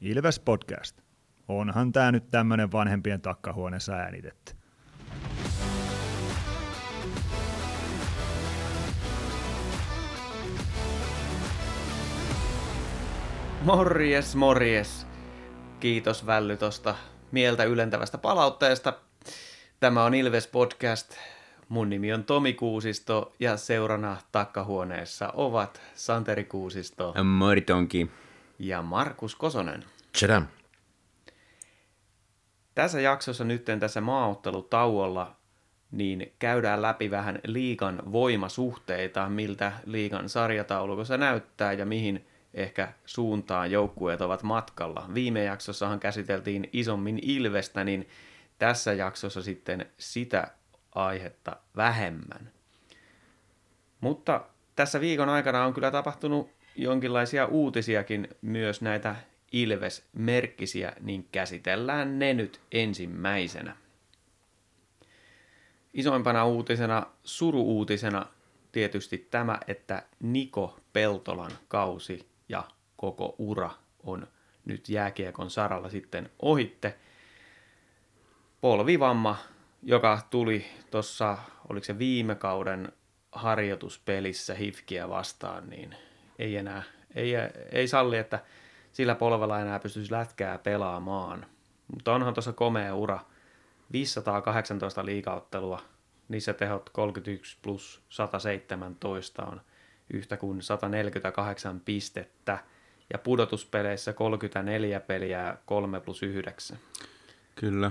Ilves Podcast. Onhan tää nyt tämmönen vanhempien takkahuoneessa äänitetty. Morjes, morjes. Kiitos Välly tosta mieltä ylentävästä palautteesta. Tämä on Ilves Podcast. Mun nimi on Tomi Kuusisto ja seurana takkahuoneessa ovat Santeri Kuusisto Moritonki. Ja Markus Kosonen. Tchadam. Tässä jaksossa nyt tässä maaottelutauolla niin käydään läpi vähän liikan voimasuhteita, miltä liikan sarjataulukossa näyttää ja mihin ehkä suuntaan joukkueet ovat matkalla. Viime jaksossahan käsiteltiin isommin Ilvestä, niin tässä jaksossa sitten sitä aihetta vähemmän. Mutta tässä viikon aikana on kyllä tapahtunut jonkinlaisia uutisiakin, myös näitä Ilves-merkkisiä, niin käsitellään ne nyt ensimmäisenä. Isoimpana uutisena, suruuutisena tietysti tämä, että Niko Peltolan kausi ja koko ura on nyt jääkiekon saralla sitten ohitte. Polvivamma, joka tuli tuossa, oliko se viime kauden harjoituspelissä Hifkiä vastaan, niin ei enää, ei, ei salli, että sillä polvella enää pystyisi lätkää pelaamaan. Mutta onhan tuossa komea ura. 518 liikauttelua, niissä tehot 31 plus 117 on yhtä kuin 148 pistettä. Ja pudotuspeleissä 34 peliä 3 plus 9. Kyllä.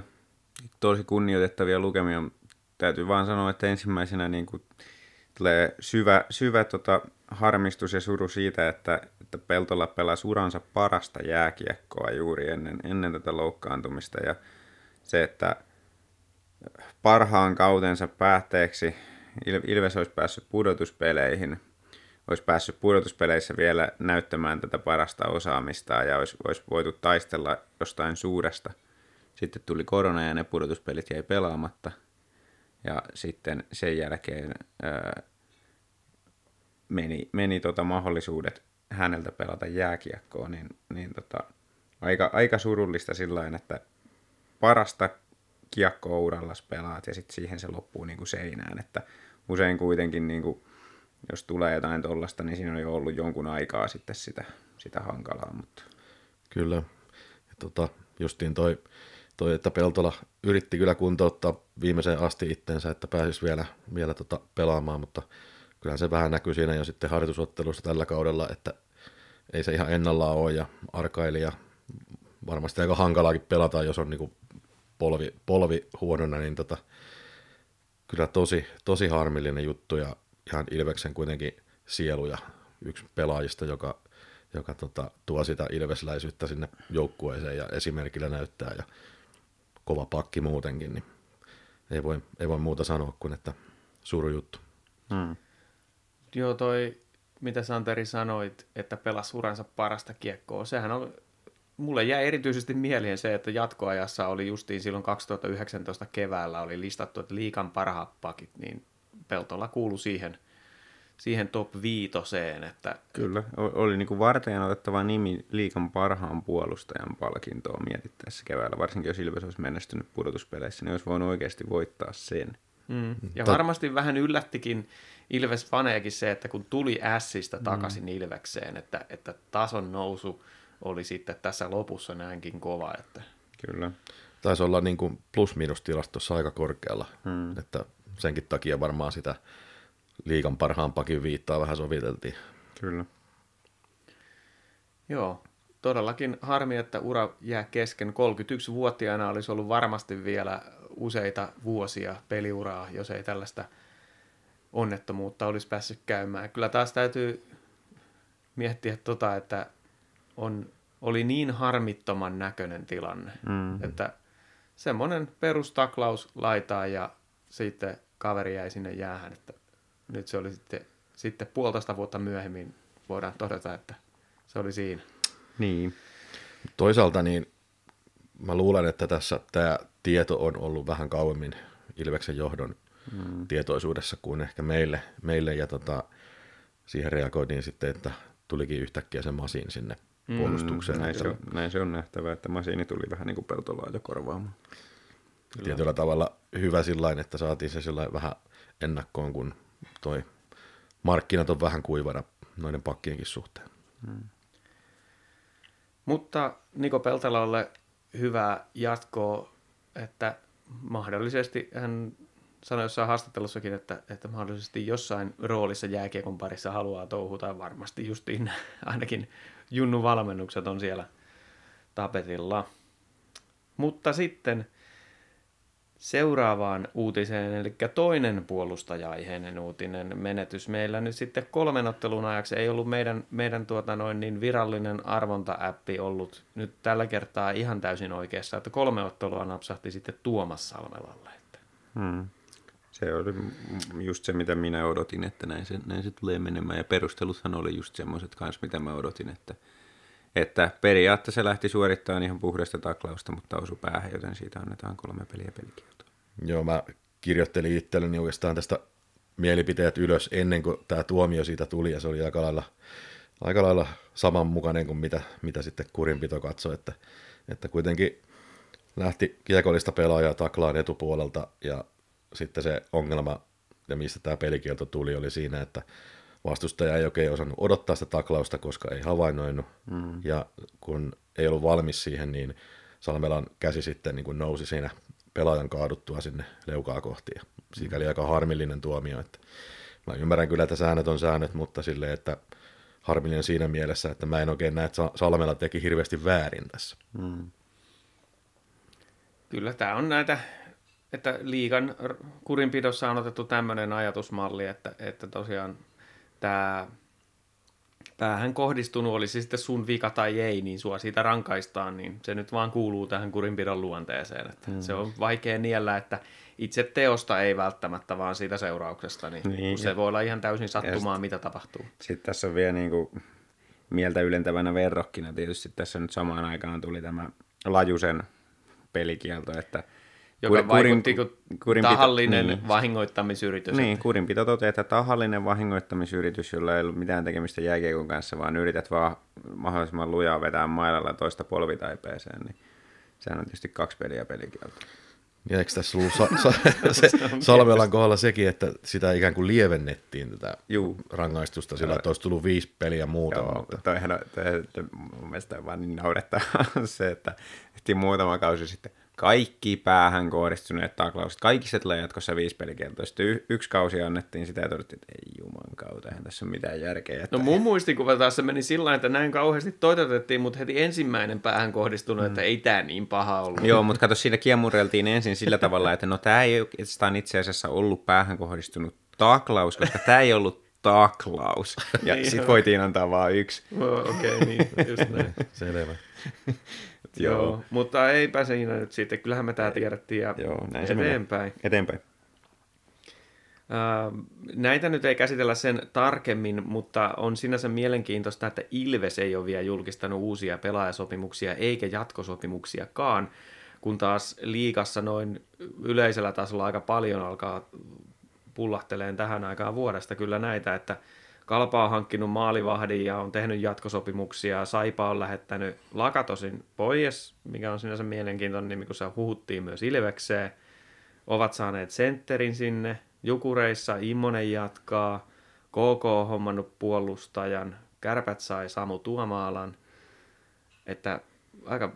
Tosi kunnioitettavia lukemia. Täytyy vaan sanoa, että ensimmäisenä niin kuin tulee syvä, syvä tota, harmistus ja suru siitä, että, että Peltola pelasi uransa parasta jääkiekkoa juuri ennen, ennen tätä loukkaantumista. Ja se, että parhaan kautensa päätteeksi Ilves olisi päässyt pudotuspeleihin, olisi päässyt pudotuspeleissä vielä näyttämään tätä parasta osaamista ja olisi, olisi voitu taistella jostain suuresta. Sitten tuli korona ja ne pudotuspelit jäi pelaamatta. Ja sitten sen jälkeen ää, meni, meni tota mahdollisuudet häneltä pelata jääkiekkoa, niin, niin tota, aika, aika surullista sillä että parasta kiekkoa urallas pelaat ja sitten siihen se loppuu niin kuin seinään, että usein kuitenkin niin kuin, jos tulee jotain tollasta, niin siinä on jo ollut jonkun aikaa sitten sitä, sitä hankalaa. Mutta... Kyllä. Ja tota, justiin toi, toi, että Peltola yritti kyllä kuntouttaa viimeiseen asti itsensä, että pääsisi vielä, vielä tota pelaamaan, mutta kyllähän se vähän näkyy siinä jo sitten harjoitusottelussa tällä kaudella, että ei se ihan ennallaan ole ja arkaili ja varmasti aika hankalaakin pelata, jos on niinku polvi, polvi huonona, niin tota, kyllä tosi, tosi harmillinen juttu ja ihan Ilveksen kuitenkin sielu ja yksi pelaajista, joka, joka tota, tuo sitä ilvesläisyyttä sinne joukkueeseen ja esimerkillä näyttää ja kova pakki muutenkin, niin ei voi, ei voi muuta sanoa kuin, että suru juttu. Hmm. Joo, toi, mitä Santeri sanoit, että pelasi uransa parasta kiekkoa, sehän on mulle jäi erityisesti mieleen se, että jatkoajassa oli justiin silloin 2019 keväällä oli listattu, että liikan parhaat pakit, niin Peltola kuului siihen, siihen top viitoseen. Että... Kyllä, oli niin kuin varten otettava nimi liikan parhaan puolustajan palkintoa mietittäessä keväällä, varsinkin jos Ilves olisi menestynyt pudotuspeleissä, niin olisi voinut oikeasti voittaa sen. Mm. Ja varmasti vähän yllättikin Ilves faneekin se, että kun tuli Ässistä takaisin mm. Ilvekseen, että, että tason nousu – oli sitten tässä lopussa näinkin kova. Että... Kyllä. Taisi olla niin kuin plus-minus-tilastossa aika korkealla, hmm. että senkin takia varmaan sitä liikan parhaan pakin viittaa vähän soviteltiin. Kyllä. Joo, todellakin harmi, että ura jää kesken. 31-vuotiaana olisi ollut varmasti vielä useita vuosia peliuraa, jos ei tällaista onnettomuutta olisi päässyt käymään. Kyllä taas täytyy miettiä tota, että on, oli niin harmittoman näköinen tilanne, mm. että semmoinen perustaklaus laitaa ja sitten kaveri jäi sinne jäähän, että nyt se oli sitten, sitten puolitoista vuotta myöhemmin voidaan todeta, että se oli siinä. Niin. Toisaalta niin mä luulen, että tässä tämä tieto on ollut vähän kauemmin Ilveksen johdon mm. tietoisuudessa kuin ehkä meille, meille ja tota, siihen reagoitiin sitten, että tulikin yhtäkkiä se masin sinne puolustukseen. Mm, näin, Että se on, näin se on nähtävä, että Masiini tuli vähän niin kuin peltolaa jo korvaamaan. Tietyllä tavalla hyvä sillä että saatiin se sillä vähän ennakkoon, kun toi markkinat on vähän kuivana noiden pakkienkin suhteen. Mutta Niko Peltalalle hyvää jatkoa, että mahdollisesti hän sanoi jossain haastattelussakin, että, että mahdollisesti jossain roolissa jääkiekon parissa haluaa touhuta. Varmasti justiin ainakin Junnu valmennukset on siellä tapetilla. Mutta sitten seuraavaan uutiseen, eli toinen puolustaja-aiheinen uutinen menetys. Meillä nyt sitten kolmen ottelun ajaksi ei ollut meidän, meidän tuota noin niin virallinen arvonta-appi ollut nyt tällä kertaa ihan täysin oikeassa, että kolme ottelua napsahti sitten Tuomas Salmelalle. Että Hmm. Se oli just se, mitä minä odotin, että näin se, näin se tulee menemään. Ja perusteluthan oli just semmoiset kanssa, mitä mä odotin, että periaatteessa se lähti suorittamaan ihan puhdasta taklausta, mutta osui päähän, joten siitä annetaan kolme peliä pelikieltoa. Joo, mä kirjoittelin itselleni oikeastaan tästä mielipiteet ylös ennen kuin tämä tuomio siitä tuli, ja se oli aika lailla, aika lailla samanmukainen kuin mitä, mitä sitten kurinpito katsoi, että, että kuitenkin lähti kiekollista pelaajaa taklaan etupuolelta, ja sitten se ongelma, ja mistä tämä pelikielto tuli, oli siinä, että vastustaja ei oikein osannut odottaa sitä taklausta, koska ei havainnoinut, mm. ja kun ei ollut valmis siihen, niin Salmelan käsi sitten niin kuin nousi siinä pelaajan kaaduttua sinne leukaa kohti, ja sikäli aika harmillinen tuomio, että mä ymmärrän kyllä, että säännöt on säännöt, mutta silleen, että harmillinen siinä mielessä, että mä en oikein näe, että Salmela teki hirveästi väärin tässä. Hmm. Kyllä tämä on näitä, että liigan r- kurinpidossa on otettu tämmöinen ajatusmalli, että, että tosiaan tämä päähän kohdistunut, oli se sitten sun vika tai ei, niin sua siitä rankaistaan, niin se nyt vaan kuuluu tähän kurinpidon luonteeseen. Että mm. Se on vaikea niellä, että itse teosta ei välttämättä, vaan siitä seurauksesta, niin, Niin, se voi olla ihan täysin sattumaa, sit- mitä tapahtuu. Sitten tässä on vielä niin kuin mieltä ylentävänä verrokkina tietysti tässä nyt samaan aikaan tuli tämä Lajusen pelikielto, että Joka kur- vaikutti kuin kurinpito- tahallinen niin. vahingoittamisyritys. Niin, kurinpito toteaa, että tahallinen vahingoittamisyritys, jolla ei ollut mitään tekemistä jääkiekon kanssa, vaan yrität vaan mahdollisimman lujaa vetää mailalla toista polvitaipeeseen, niin sehän on tietysti kaksi peliä pelikielto. Ja eikö tässä ollut sa- sa- se, Salmelan kohdalla sekin, että sitä ikään kuin lievennettiin tätä Juu. rangaistusta sillä, että olisi tullut viisi peliä muuta. Joo, mutta toihan on, toi, toi, mun mielestä on vaan niin naurettavaa se, että tehtiin muutama kausi sitten kaikki päähän kohdistuneet taklaukset, kaikissa tulee jatkossa viisi pelikieltoa. Sitten y- yksi kausi annettiin sitä ja todettiin, että ei juman kautta, eihän tässä ole mitään järkeä. Että No mun muistikuva taas se meni sillä että näin kauheasti toitotettiin, mutta heti ensimmäinen päähän kohdistunut, mm. että ei tämä niin paha ollut. Joo, mutta kato, siinä kiemureltiin ensin sillä tavalla, että no tämä ei oikeastaan itse asiassa ollut päähän kohdistunut taklaus, koska tämä ei ollut taklaus. Ja Niin, sitten voitiin antaa vain yksi. Oh, Okei, okay, niin, just näin. selvä. Joo. Joo. Mutta eipä siinä nyt sitten. Kyllähän me tämä tiedettiin ja Joo, näin eteenpäin. Eteenpäin. Ää, näitä nyt ei käsitellä sen tarkemmin, mutta on sinänsä mielenkiintoista, että Ilves ei ole vielä julkistanut uusia pelaajasopimuksia eikä jatkosopimuksiakaan, kun taas liigassa noin yleisellä tasolla aika paljon alkaa pullahteleen tähän aikaan vuodesta kyllä näitä, että Kalpa on hankkinut maalivahdin ja on tehnyt jatkosopimuksia. Saipa on lähettänyt Lakatosin pois, mikä on sinänsä mielenkiintoinen nimi, kun se huhuttiin myös Ilvekseen. Ovat saaneet sentterin sinne. Jukureissa Immonen jatkaa. KK on hommannut puolustajan. Kärpät sai Samu Tuomaalan. Että aika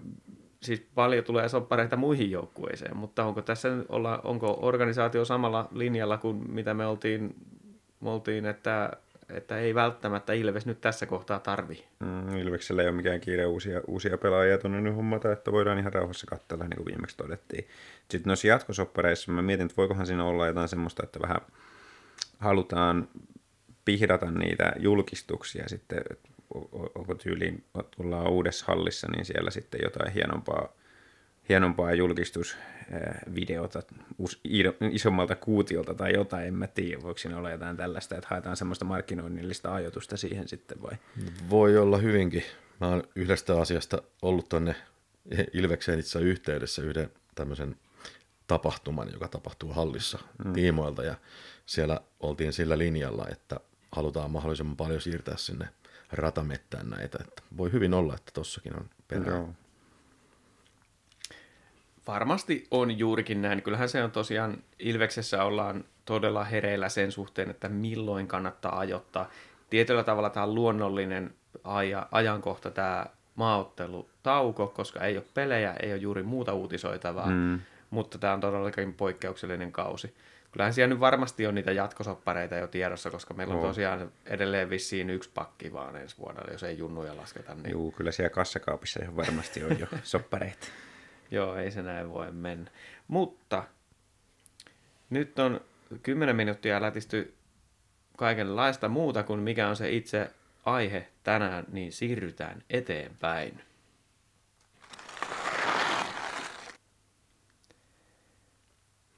siis paljon tulee soppareita muihin joukkueisiin, mutta onko tässä olla, onko organisaatio samalla linjalla kuin mitä me oltiin, me oltiin että, että ei välttämättä Ilves nyt tässä kohtaa tarvi. Mm, Ilveksellä ei ole mikään kiire uusia, uusia pelaajia tuonne nyt hommata, että voidaan ihan rauhassa katsella, niin kuin viimeksi todettiin. Sitten noissa jatkosoppareissa mä mietin, että voikohan siinä olla jotain semmoista, että vähän halutaan pihdata niitä julkistuksia sitten, onko tyyliin, ollaan uudessa hallissa, niin siellä sitten jotain hienompaa, hienompaa julkistusvideota isommalta kuutiolta tai jotain, en mä tiedä, voiko siinä olla jotain tällaista, että haetaan semmoista markkinoinnillista ajoitusta siihen sitten vai? Voi olla hyvinkin. Mä oon yhdestä asiasta ollut tonne Ilvekseen itse yhteydessä yhden tämmöisen tapahtuman, joka tapahtuu hallissa mm. tiimoilta ja siellä oltiin sillä linjalla, että halutaan mahdollisimman paljon siirtää sinne ratamettään näitä. Että voi hyvin olla, että tossakin on perää. Joo. Varmasti on juurikin näin. Kyllähän se on tosiaan, Ilveksessä ollaan todella hereillä sen suhteen, että milloin kannattaa ajoittaa. Tietyllä tavalla tämä on luonnollinen aja, ajankohta, tämä maaottelutauko, koska ei ole pelejä, ei ole juuri muuta uutisoitavaa, mm. mutta tämä on todellakin poikkeuksellinen kausi. Kyllähän siellä nyt varmasti on niitä jatkosoppareita jo tiedossa, koska meillä on tosiaan edelleen vissiin yksi pakki vaan ensi vuonna, jos ei junnuja lasketa. Niin Juu, kyllä siellä kassakaapissa ihan varmasti on jo soppareita. Joo, ei se näin voi mennä. Mutta nyt on 10 minuuttia lätisty kaikenlaista muuta kuin mikä on se itse aihe tänään, niin siirrytään eteenpäin.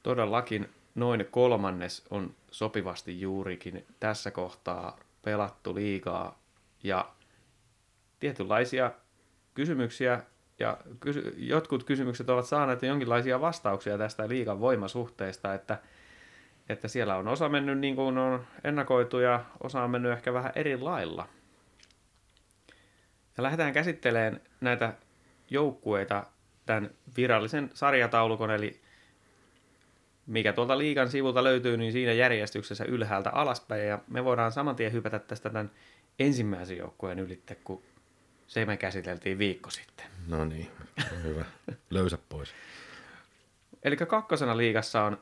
Todellakin noin kolmannes on sopivasti juurikin tässä kohtaa pelattu liikaa ja tietynlaisia kysymyksiä ja kysy- jotkut kysymykset ovat saaneet jonkinlaisia vastauksia tästä liigan voimasuhteesta, että, että siellä on osa mennyt niin kuin on ennakoitu ja osa on mennyt ehkä vähän eri lailla. Ja lähdetään käsittelemään näitä joukkueita tämän virallisen sarjataulukon, eli mikä tuolta liigan sivulta löytyy, niin siinä järjestyksessä ylhäältä alaspäin. Ja me voidaan saman tien hypätä tästä tämän ensimmäisen joukkueen ylitte, kun se me käsiteltiin viikko sitten. No niin, hyvä. Löysä pois. Eli kakkosena liigassa on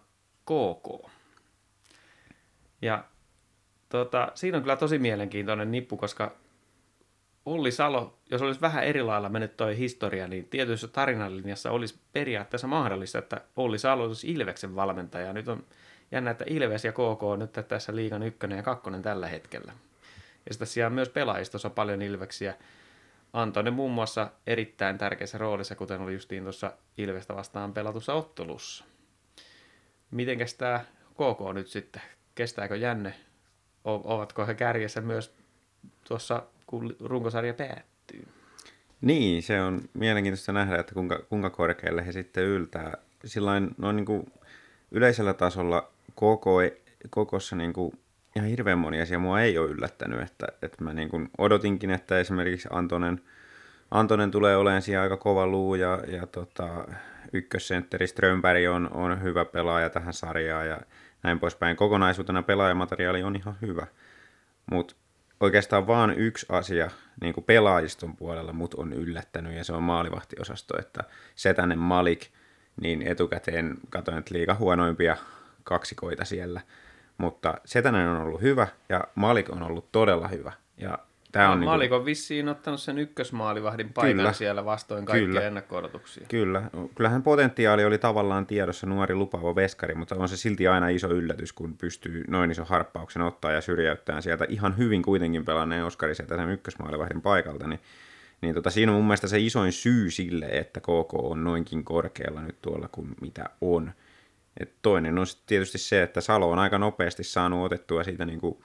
KK. Ja tota, siinä on kyllä tosi mielenkiintoinen nippu, koska Olli Salo, jos olisi vähän eri lailla mennyt toi historia, niin tietyissä tarinanlinjassa olisi periaatteessa mahdollista, että Olli Salo olisi Ilveksen valmentaja. Nyt on jännä, että Ilves ja KK on nyt tässä liigan ykkönen ja kakkonen tällä hetkellä. Ja sitten siellä on myös pelaajistossa paljon Ilveksiä. Antonen muun muassa erittäin tärkeässä roolissa, kuten oli justiin tuossa Ilvestä vastaan pelatussa ottelussa. Mitenkäs tämä KK nyt sitten? Kestääkö jänne? O- ovatko he kärjessä myös tuossa, kun runkosarja päättyy? Niin, se on mielenkiintoista nähdä, että kuinka, kuinka korkealle he sitten yltää. Sillain noin niin kuin yleisellä tasolla koko, kokossa niin kuin ihan hirveän moni asia mua ei ole yllättänyt, että, että mä niin kuin odotinkin, että esimerkiksi Antonen, Antonen tulee olemaan siellä aika kova luu ja, ja tota, ykkössentteri Strömberg on, on hyvä pelaaja tähän sarjaan ja näin poispäin. Kokonaisuutena pelaajamateriaali on ihan hyvä, mutta oikeastaan vaan yksi asia niin kuin pelaajiston puolella mut on yllättänyt ja se on maalivahtiosasto, että Setänen Malik, niin etukäteen katsoin, että liiga huonoimpia kaksikoita siellä, mutta Setänen on ollut hyvä ja Malik on ollut todella hyvä ja Tää on Malik niinku, on vissiin ottanut sen ykkösmaalivahdin paikan Kyllä. siellä vastoin kaikkia Kyllä. ennakko-odotuksia. Kyllä, kyllähän potentiaali oli tavallaan tiedossa nuori lupaava veskari, mutta on se silti aina iso yllätys, kun pystyy noin iso harppauksen ottaa ja syrjäyttää sieltä ihan hyvin kuitenkin pelanneen Oskari sieltä sen ykkösmaalivahdin paikalta, niin, niin tota, siinä on mun mielestä se isoin syy sille, että KK on noinkin korkealla nyt tuolla kuin mitä on. Et toinen on tietysti se, että Salo on aika nopeasti saanut otettua siitä niin kuin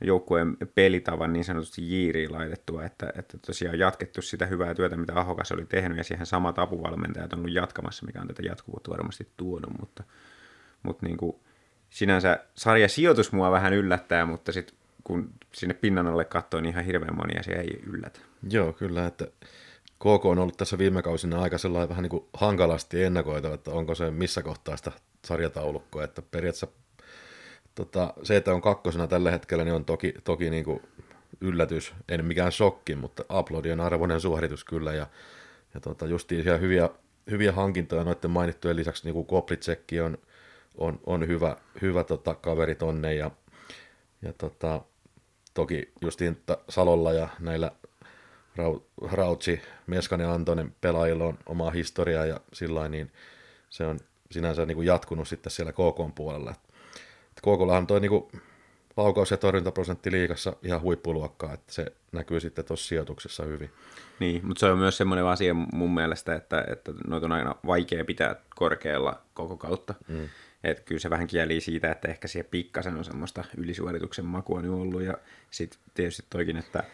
joukkueen pelitavan niin sanotusti jiiriin laitettua, että, että tosiaan jatkettu sitä hyvää työtä, mitä Ahokas oli tehnyt, ja siihen samat apuvalmentajat on ollut jatkamassa, mikä on tätä jatkuvuutta varmasti tuonut, mutta, mutta niin kuin, sinänsä sarja sijoitus mua vähän yllättää, mutta sitten kun sinne pinnan alle katsoo, niin ihan hirveän moni asia ei yllätä. Joo, kyllä, että KK on ollut tässä viime kausina aika sellainen vähän niin kuin hankalasti ennakoitava, että onko se missä kohtaa sitä sarjataulukkoa, että periaatteessa tota, se, että on kakkosena tällä hetkellä, niin on toki, toki niin kuin yllätys, nyt mikään shokki, mutta aplodien arvoinen suoritus kyllä, ja, ja tota, justiin hyviä, hyviä hankintoja noiden mainittujen lisäksi, niin kuin Koplitsekki on, on, on hyvä, hyvä tota, kaveri tonne, ja, ja tota, toki justiin Salolla ja näillä Rau- Rautsi, Meskanen Antonen pelaajilla on omaa historiaa ja sillä niin se on sinänsä niin kuin jatkunut sitten siellä KK puolella. Et KKllahan on toi niin kuin laukaus- ja torjuntaprosentti liikassa ihan huippuluokkaa, että se näkyy sitten tuossa sijoituksessa hyvin. Niin, mutta se on myös semmoinen asia mun mielestä, että, että noita on aina vaikea pitää korkealla koko kautta. Mm. Että kyllä se vähän kieli siitä, että ehkä siihen pikkasen on semmoista ylisuorituksen makua nyt ollut. Ja sitten tietysti toikin, että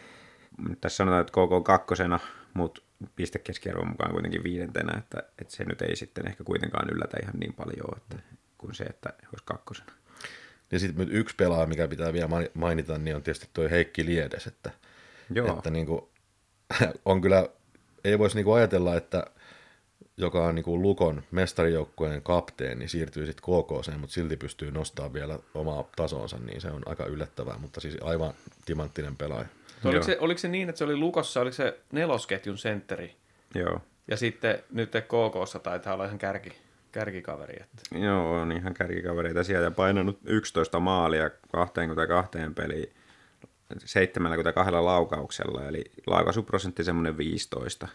nyt tässä sanotaan, että KK on kakkosena, mutta pistekeskiarvon mukaan kuitenkin viidentenä, että, että se nyt ei sitten ehkä kuitenkaan yllätä ihan niin paljon että, kuin se, että olisi kakkosena. Ja sitten yksi pelaaja, mikä pitää vielä mainita, niin on tietysti tuo Heikki Liedes, että Joo. Että niin kuin, on kyllä, ei voisi niin kuin ajatella, että joka on niin kuin Lukon mestarijoukkueen kapteeni, siirtyy sitten KKC, mutta silti pystyy nostamaan vielä omaa tasonsa, niin se on aika yllättävää, mutta siis aivan timanttinen pelaaja. Oliko se, oliko se niin, että se oli Lukossa, oliko se nelosketjun sentteri? Joo. Ja sitten nyt KKssa taitaa olla ihan kärki, kärkikaveri. Että. Joo, on ihan kärkikavereita siellä ja painanut 11 maalia 22 peliin 72 laukauksella, eli laukaisuprosentti semmoinen 15.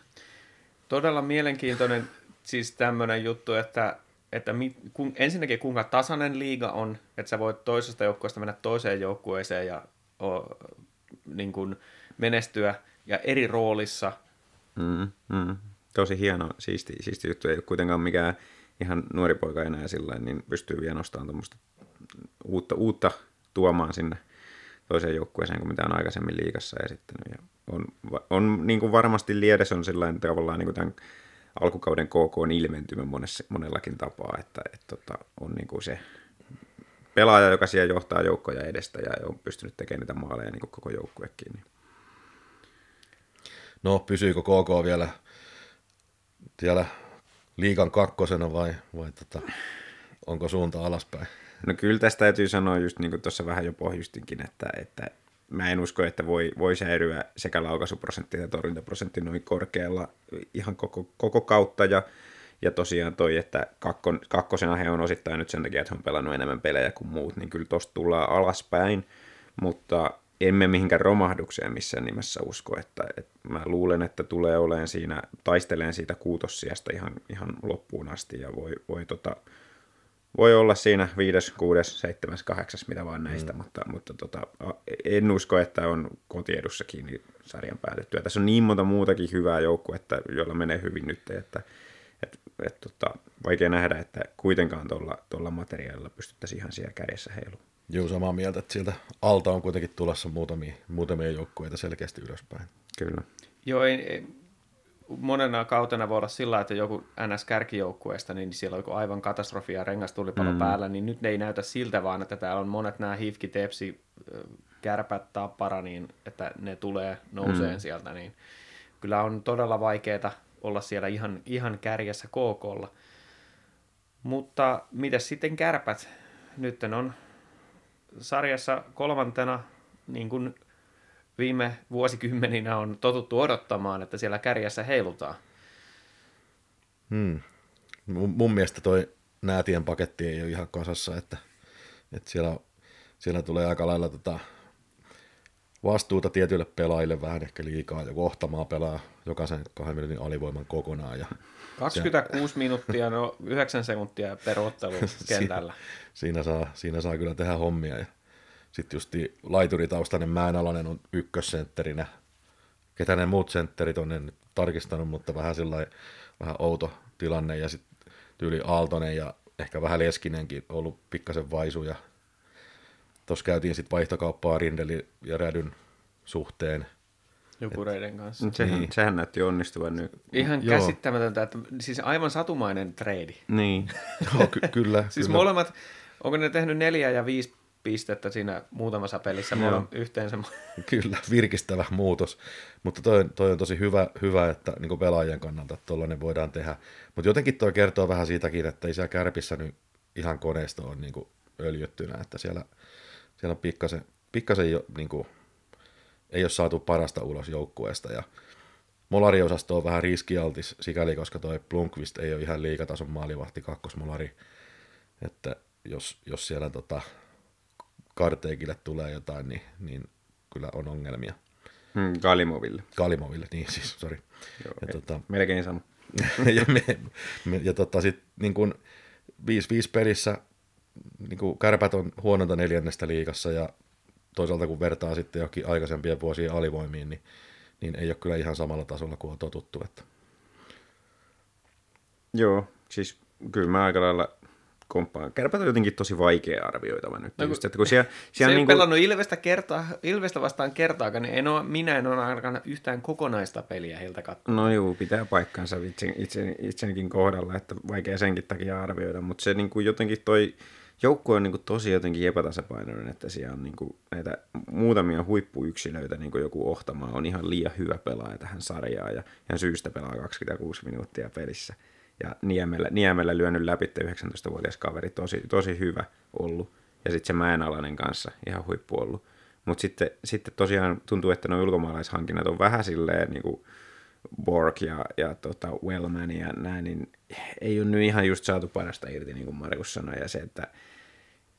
Todella mielenkiintoinen siis tämmöinen juttu, että, että mi, kun, ensinnäkin kuinka tasainen liiga on, että sä voit toisesta joukkueesta mennä toiseen joukkueeseen ja o, niin kuin menestyä ja eri roolissa. Mm, mm. Tosi hieno, siisti, siisti juttu. Ei ole kuitenkaan mikään ihan nuori poika enää sillä niin pystyy vielä nostamaan tuommoista uutta, uutta tuomaan sinne toiseen joukkueeseen kuin mitä on aikaisemmin liikassa esittänyt. Ja on, on niin kuin varmasti Liedes on sellainen tavallaan niin kuin tämän alkukauden KK on ilmentymä monessa, monellakin tapaa, että, että, tota, on niin kuin se pelaaja, joka siellä johtaa joukkoja edestä ja on pystynyt tekemään niitä maaleja niin kuin koko joukkuekin. Niin. No, pysyykö KK vielä siellä liikan kakkosena vai, vai tota, onko suunta alaspäin? No kyllä tästä täytyy sanoa just niin kuin tuossa vähän jo pohjustinkin, että, että mä en usko, että voi, voi säilyä sekä laukaisuprosentti että torjuntaprosentti noin korkealla ihan koko, koko kautta ja, ja tosiaan toi, että kakkon, kakkosena he on osittain nyt sen takia, että he on pelannut enemmän pelejä kuin muut, niin kyllä tosta tullaan alaspäin, mutta emme mihinkään romahdukseen missään nimessä usko, että, että mä luulen, että tulee olemaan siinä, taisteleen siitä kuutossiasta ihan, ihan loppuun asti ja voi, voi tota, voi olla siinä viides, kuudes, seitsemäs, kahdeksas, mitä vaan näistä, mm. mutta, mutta tota, en usko, että on kotiedussa kiinni sarjan päätettyä. Tässä on niin monta muutakin hyvää joukkuetta, joilla menee hyvin nyt, että et, tota, vaikea nähdä, että kuitenkaan tuolla materiaalilla pystyttäisiin ihan siellä kädessä heiluun. Joo, samaa mieltä, että sieltä alta on kuitenkin tulossa muutamia, muutamia joukkueita selkeästi ylöspäin. Kyllä. Joo, ei, ei, monena kautena voi olla sillä, että joku NS-kärkijoukkueesta, niin siellä on aivan katastrofia rengastulipalo mm. päällä, niin nyt ne ei näytä siltä vaan, että täällä on monet nämä hifki, tepsi, kärpät, tappara, niin että ne tulee nouseen mm. sieltä, niin kyllä on todella vaikeaa olla siellä ihan, ihan kärjessä KKlla. Mutta mitä sitten kärpät? Nyt on sarjassa kolmantena niin kuin viime vuosikymmeninä on totuttu odottamaan, että siellä kärjessä heilutaan. Hmm. Mun, mun mielestä toi näätien paketti ei ole ihan kasassa, että, että siellä, siellä tulee aika lailla tota vastuuta tietyille pelaajille vähän ehkä liikaa, ja kohtamaa pelaa jokaisen kahden minuutin alivoiman kokonaan. Ja 26 se, minuuttia, no 9 sekuntia per ottelu kentällä. siinä, siinä, saa, siinä saa kyllä tehdä hommia. Ja sitten just laituritaustainen Määnalainen on ykkössentterinä. Ketä ne muut sentterit on, en tarkistanut, mutta vähän sillä vähän outo tilanne. Ja sitten tyyli Aaltonen ja ehkä vähän Leskinenkin ollut pikkasen vaisuja. Tuossa käytiin sitten vaihtokauppaa Rindeli ja Rädyn suhteen. Jukureiden kanssa. Sehän, niin. sehän näytti onnistuvan nyt. Ihan Joo. käsittämätöntä, että siis aivan satumainen trade. Niin. Joo, ky- kyllä. siis kyllä. molemmat, onko ne tehnyt neljä ja viisi pistettä siinä muutamassa pelissä no. yhteensä. Kyllä, virkistävä muutos. Mutta toi, toi on tosi hyvä, hyvä että niin pelaajien kannalta, että tuollainen voidaan tehdä. Mutta jotenkin toi kertoo vähän siitäkin, että ei siellä kärpissä nyt ihan koneisto on niin öljyttynä, että siellä, siellä on pikkasen, pikkasen jo, niin kuin, ei ole saatu parasta ulos joukkueesta ja Molariosasto on vähän riskialtis sikäli, koska toi Blunkvist ei ole ihan liikatason maalivahti kakkosmolari, että jos, jos siellä tota, Karteikille tulee jotain, niin, niin kyllä on ongelmia. Hmm, Kalimoville. Kalimoville, niin siis, sori. ja, tota, melkein sama. ja me, me, ja tota, sit, niin kun 5-5 pelissä niin kun kärpät on huononta neljännestä liikassa ja toisaalta kun vertaa sitten johonkin aikaisempien vuosien alivoimiin, niin, niin ei ole kyllä ihan samalla tasolla kuin on totuttu. Että. Joo, siis kyllä mä aika lailla komppaan. Kärpät on jotenkin tosi vaikea arvioitava nyt. No, just, että kun siellä, siellä se niin kuin... pelannut Ilvestä, kertaa, Ilvestä vastaan kertaakaan, niin en ole, minä en ole ainakaan yhtään kokonaista peliä heiltä katsoa. No juu, pitää paikkansa itse, itse, itsenikin kohdalla, että vaikea senkin takia arvioida, mutta se niin kuin jotenkin toi, joukkue on niin kuin tosi jotenkin epätasapainoinen, että siellä on niin kuin näitä muutamia huippuyksilöitä, niin kuin joku Ohtamaa on ihan liian hyvä pelaaja tähän sarjaan ja ihan syystä pelaa 26 minuuttia pelissä. Ja Niemellä, Niemellä lyönyt läpi 19-vuotias kaveri, tosi, tosi hyvä ollut. Ja sitten se Mäenalainen kanssa ihan huippu ollut. Mutta sitten, sitten tosiaan tuntuu, että nuo ulkomaalaishankinnat on vähän silleen niin kuin Borg ja, ja tota Wellman ja näin, niin ei ole nyt ihan just saatu parasta irti, niin kuin Markus sanoi. Ja se, että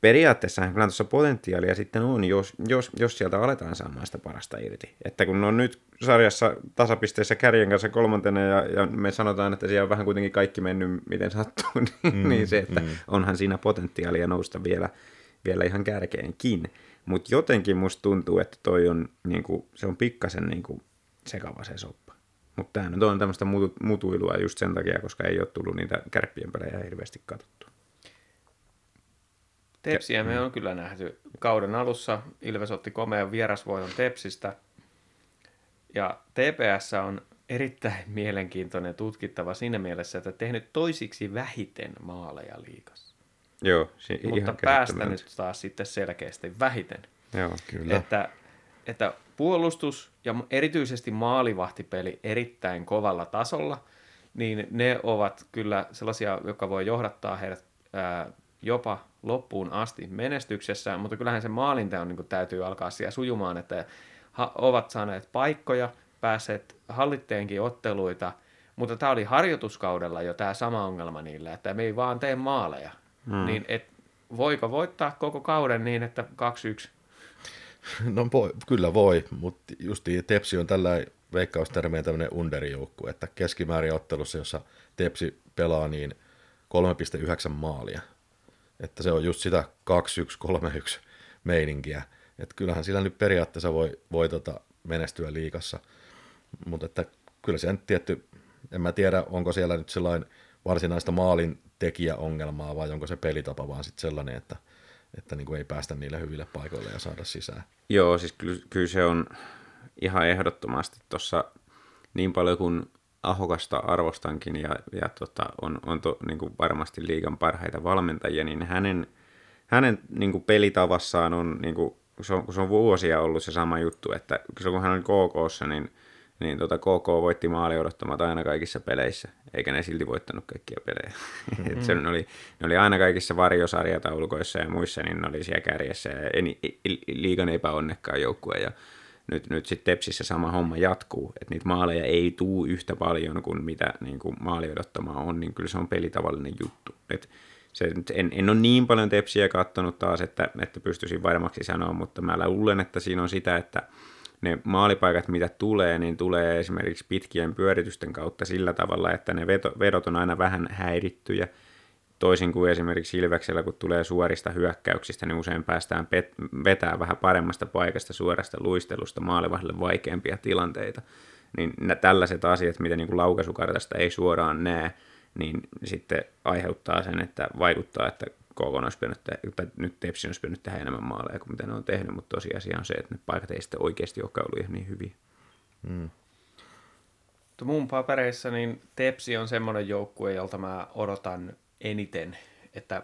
periaatteessa kyllä tuossa potentiaalia sitten on, jos, jos, jos sieltä aletaan saamaan sitä parasta irti. Että kun on nyt sarjassa tasapisteessä kärjen kanssa kolmantena ja, ja me sanotaan, että siellä on vähän kuitenkin kaikki mennyt miten sattuu, niin, mm, niin se, että mm. onhan siinä potentiaalia nousta vielä, vielä ihan kärkeenkin. Mutta jotenkin musta tuntuu, että toi on, niinku, se on pikkasen niinku, sekava se soppa. Mutta tämä nyt on tämmöistä mutuilua just sen takia, koska ei ole tullut niitä kärppien pelejä hirveästi katsottu. Tepsiä me on kyllä nähty. Kauden alussa Ilves otti komean vierasvoiton Tepsistä. Ja TPS on erittäin mielenkiintoinen tutkittava siinä mielessä, että tehnyt toisiksi vähiten maaleja liikassa. Joo, si- Mutta päästänyt taas sitten selkeästi vähiten. Joo, kyllä. Että, että puolustus ja erityisesti maalivahtipeli erittäin kovalla tasolla, niin ne ovat kyllä sellaisia, jotka voi johdattaa heidät ää, jopa loppuun asti menestyksessä, mutta kyllähän se maalinteon niin täytyy alkaa siellä sujumaan, että ha- ovat saaneet paikkoja, päässeet hallitteenkin otteluita, mutta tämä oli harjoituskaudella jo tämä sama ongelma niillä, että me ei vaan tee maaleja. Hmm. Niin et, voiko voittaa koko kauden niin, että 2-1 No voi, kyllä voi, mutta justi Tepsi on tällä veikkaustermeen tämmöinen underjoukku, että keskimäärin ottelussa, jossa Tepsi pelaa, niin 3,9 maalia. Että se on just sitä 2-1-3-1 meininkiä. Että kyllähän sillä nyt periaatteessa voi, voi tota menestyä liikassa. Mutta että kyllä se tietty, en mä tiedä, onko siellä nyt sellainen varsinaista maalin tekijäongelmaa vai onko se pelitapa vaan sitten sellainen, että – että niin kuin ei päästä niille hyville paikoille ja saada sisään. Joo, siis kyllä, kyllä se on ihan ehdottomasti tuossa niin paljon kuin Ahokasta arvostankin ja, ja tota, on, on to, niin kuin varmasti liigan parhaita valmentajia, niin hänen, hänen niin kuin pelitavassaan on, niin kuin, se on, se on vuosia ollut se sama juttu, että kun hän oli KKssa, niin niin tota KK voitti maali odottamat aina kaikissa peleissä, eikä ne silti voittanut kaikkia pelejä. Mm-hmm. se oli, ne oli aina kaikissa varjosarjataulukoissa ja muissa, niin ne oli siellä kärjessä ja eni, liikan epäonnekkaan joukkue. Ja nyt, nyt sitten Tepsissä sama homma jatkuu, että niitä maaleja ei tuu yhtä paljon kuin mitä niin kuin maali odottamaa on, niin kyllä se on pelitavallinen juttu. Et se, en, en ole niin paljon Tepsiä katsonut taas, että, että pystyisin varmaksi sanoa, mutta mä luulen, että siinä on sitä, että ne maalipaikat, mitä tulee, niin tulee esimerkiksi pitkien pyöritysten kautta sillä tavalla, että ne veto, vedot on aina vähän häirittyjä. Toisin kuin esimerkiksi Ilveksellä, kun tulee suorista hyökkäyksistä, niin usein päästään pet- vetää vähän paremmasta paikasta suorasta luistelusta maalivahdelle vaikeampia tilanteita. Niin tällaiset asiat, mitä niin kuin laukaisukartasta ei suoraan näe, niin sitten aiheuttaa sen, että vaikuttaa, että KK olisi pitänyt tai nyt Tepsi olisi pitänyt tehdä enemmän maaleja kuin mitä ne on tehnyt, mutta tosiasia on se, että ne paikat ei sitten oikeasti olekaan ollut ihan niin hyviä. Mm. Mun papereissa niin Tepsi on semmoinen joukkue, jolta mä odotan eniten, että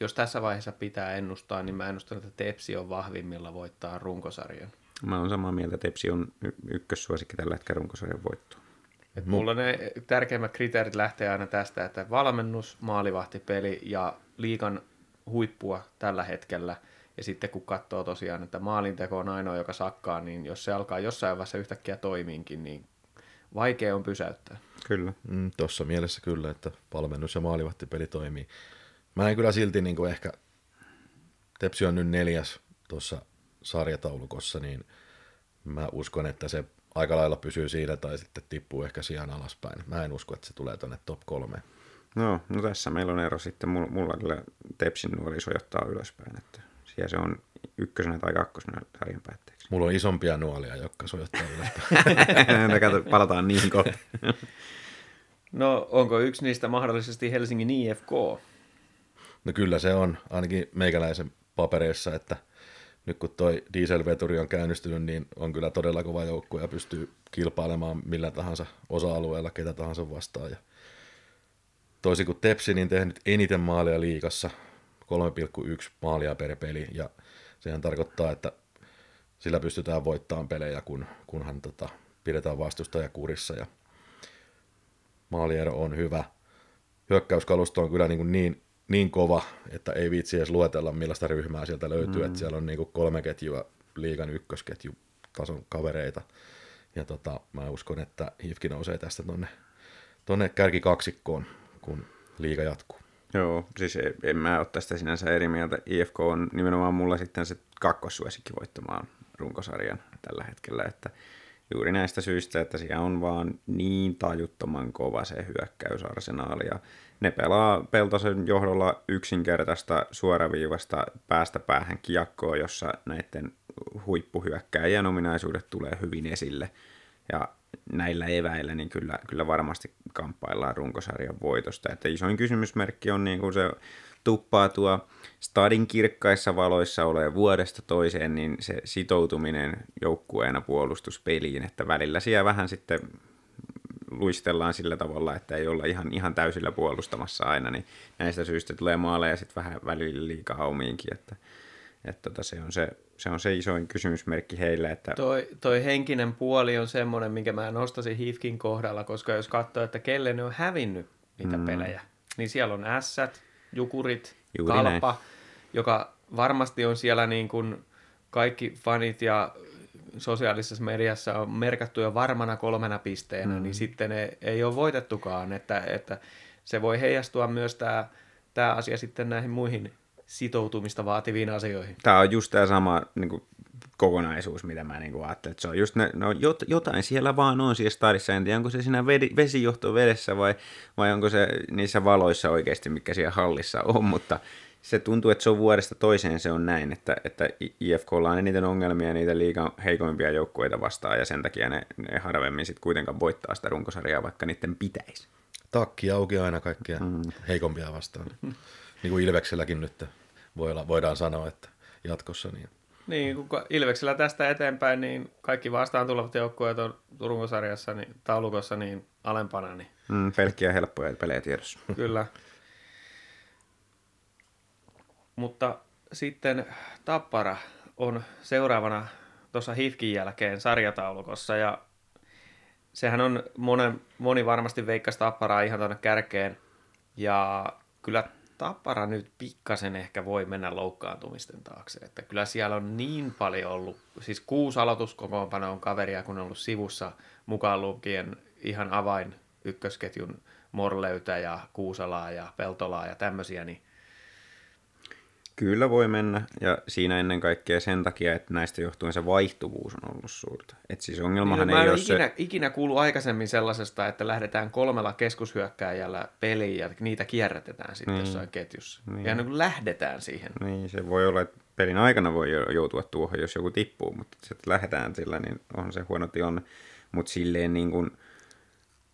jos tässä vaiheessa pitää ennustaa, niin mä ennustan, että Tepsi on vahvimmilla voittaa runkosarjan. Mä oon samaa mieltä, Tepsi on y- ykkössuosikki tällä hetkellä runkosarjan voittoon. Et mulla ne tärkeimmät kriteerit lähtee aina tästä, että valmennus, maalivahtipeli ja liikan huippua tällä hetkellä. Ja sitten kun katsoo tosiaan, että maalinteko on ainoa, joka sakkaa, niin jos se alkaa jossain vaiheessa yhtäkkiä toimiinkin, niin vaikea on pysäyttää. Kyllä. Mm, Tuossa mielessä kyllä, että valmennus ja maalivahtipeli toimii. Mä en kyllä silti niin kuin ehkä, Tepsi on nyt neljäs tuossa sarjataulukossa, niin mä uskon, että se aika lailla pysyy siinä tai sitten tippuu ehkä sijaan alaspäin. Mä en usko, että se tulee tuonne top kolmeen. No, no tässä meillä on ero sitten. Mulla, mulla kyllä Tepsin nuoli sojottaa ylöspäin. Että siellä se on ykkösenä tai kakkosena sarjan päätteeksi. Mulla on isompia nuolia, jotka sojottaa ylöspäin. no, kato, palataan niihin kohta. no, onko yksi niistä mahdollisesti Helsingin IFK? No kyllä se on, ainakin meikäläisen papereissa, että nyt kun toi dieselveturi on käynnistynyt, niin on kyllä todella kova joukkue ja pystyy kilpailemaan millä tahansa osa-alueella, ketä tahansa vastaan. Ja toisin kuin Tepsi, niin tehnyt eniten maaleja liikassa, 3,1 maalia per peli, ja sehän tarkoittaa, että sillä pystytään voittamaan pelejä, kun, kunhan tota, pidetään vastustaja kurissa, ja maaliero on hyvä. Hyökkäyskalusto on kyllä niin, niin, niin kova, että ei viitsi edes luetella, millaista ryhmää sieltä löytyy, mm. että siellä on niin kuin kolme ketjua liigan ykkösketju tason kavereita, ja tota, mä uskon, että Hifki nousee tästä tonne, tonne kärkikaksikkoon, kun liiga jatkuu. Joo, siis en, en mä ole tästä sinänsä eri mieltä. IFK on nimenomaan mulla sitten se kakkossuosikki voittamaan runkosarjan tällä hetkellä, että juuri näistä syistä, että siellä on vaan niin tajuttoman kova se hyökkäysarsenaali ja ne pelaa Peltosen johdolla yksinkertaista suoraviivasta päästä päähän kiekkoa, jossa näiden huippuhyökkäjien ominaisuudet tulee hyvin esille. Ja näillä eväillä niin kyllä, kyllä varmasti kamppaillaan runkosarjan voitosta. Että isoin kysymysmerkki on niin kuin se tuppaa tuo stadin kirkkaissa valoissa ole vuodesta toiseen, niin se sitoutuminen joukkueena puolustuspeliin, että välillä siellä vähän sitten luistellaan sillä tavalla, että ei olla ihan, ihan täysillä puolustamassa aina, niin näistä syistä tulee maaleja sitten vähän välillä liikaa omiinkin, että, että tota, se, on se, se on se isoin kysymysmerkki heille. Että... Toi, toi henkinen puoli on semmoinen, minkä mä nostasin Hifkin kohdalla, koska jos katsoo, että kelle ne on hävinnyt niitä mm. pelejä, niin siellä on ässät, jukurit, Juuri kalpa, näin. joka varmasti on siellä niin kuin kaikki fanit ja sosiaalisessa mediassa on merkattu jo varmana kolmena pisteenä, mm. niin sitten ne ei ole voitettukaan, että, että se voi heijastua myös tämä, tämä asia sitten näihin muihin sitoutumista vaativiin asioihin. Tämä on just tämä sama niin kuin, kokonaisuus, mitä mä niin kuin ajattelin. Että se on just ne, no, jot, jotain siellä vaan on siellä stadissa. En tiedä, onko se siinä vesijohto vedessä vai, vai onko se niissä valoissa oikeasti, mikä siellä hallissa on, mutta se tuntuu, että se on vuodesta toiseen se on näin, että, että IFKlla on eniten ongelmia niitä liikan heikoimpia joukkueita vastaan ja sen takia ne, ne harvemmin sitten kuitenkaan voittaa sitä runkosarjaa, vaikka niiden pitäisi. Takki auki aina kaikkia mm. heikompia vastaan. niin kuin Ilvekselläkin nyt voidaan sanoa, että jatkossa. Niin, niin kun Ilveksellä tästä eteenpäin, niin kaikki vastaan tulevat joukkueet on runkosarjassa niin, taulukossa niin alempana. Niin... Mm, pelkkiä helppoja pelejä tiedossa. Kyllä. Mutta sitten Tappara on seuraavana tuossa Hifkin jälkeen sarjataulukossa ja sehän on monen, moni varmasti veikkasi Tapparaa ihan tuonne kärkeen ja kyllä Tappara nyt pikkasen ehkä voi mennä loukkaantumisten taakse. Että kyllä siellä on niin paljon ollut, siis kuusi aloituskokoonpano on kaveria, kun on ollut sivussa mukaan lukien ihan avain ykkösketjun Morleytä ja Kuusalaa ja Peltolaa ja tämmöisiä, niin Kyllä voi mennä, ja siinä ennen kaikkea sen takia, että näistä johtuen se vaihtuvuus on ollut suurta. Et siis ongelmahan niin, ei ole ikinä, se... ikinä kuulu aikaisemmin sellaisesta, että lähdetään kolmella keskushyökkääjällä peliin ja niitä kierrätetään sitten niin. jossain ketjussa. Niin. Ja niin kuin lähdetään siihen. Niin, se voi olla, että pelin aikana voi joutua tuohon, jos joku tippuu, mutta sitten lähdetään sillä, niin on se huono tilanne. Mutta silleen niin kuin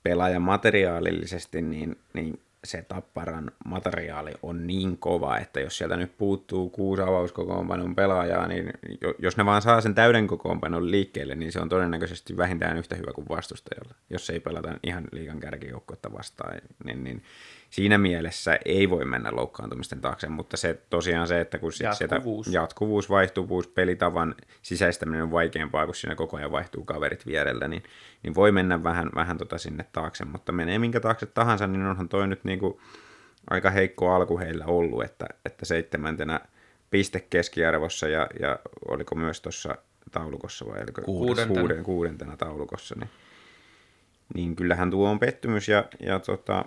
pelaajan materiaalillisesti, niin, niin se Tapparan materiaali on niin kova, että jos sieltä nyt puuttuu kuusi avauskokoonpanon pelaajaa, niin jos ne vaan saa sen täyden kokoonpanon liikkeelle, niin se on todennäköisesti vähintään yhtä hyvä kuin vastustajalla. Jos ei pelata ihan liikan kärkijoukkuetta vastaan, niin, niin siinä mielessä ei voi mennä loukkaantumisten taakse, mutta se tosiaan se, että kun jatkuvuus. Sieltä jatkuvuus, vaihtuvuus, pelitavan sisäistäminen on vaikeampaa, kun siinä koko ajan vaihtuu kaverit vierellä, niin, niin voi mennä vähän, vähän tota sinne taakse, mutta menee minkä taakse tahansa, niin onhan toi nyt niinku aika heikko alku heillä ollut, että, että seitsemäntenä piste keskiarvossa ja, ja oliko myös tuossa taulukossa vai oliko kuudentena, kuuden, kuudentena taulukossa, niin, niin kyllähän tuo on pettymys ja, ja tota,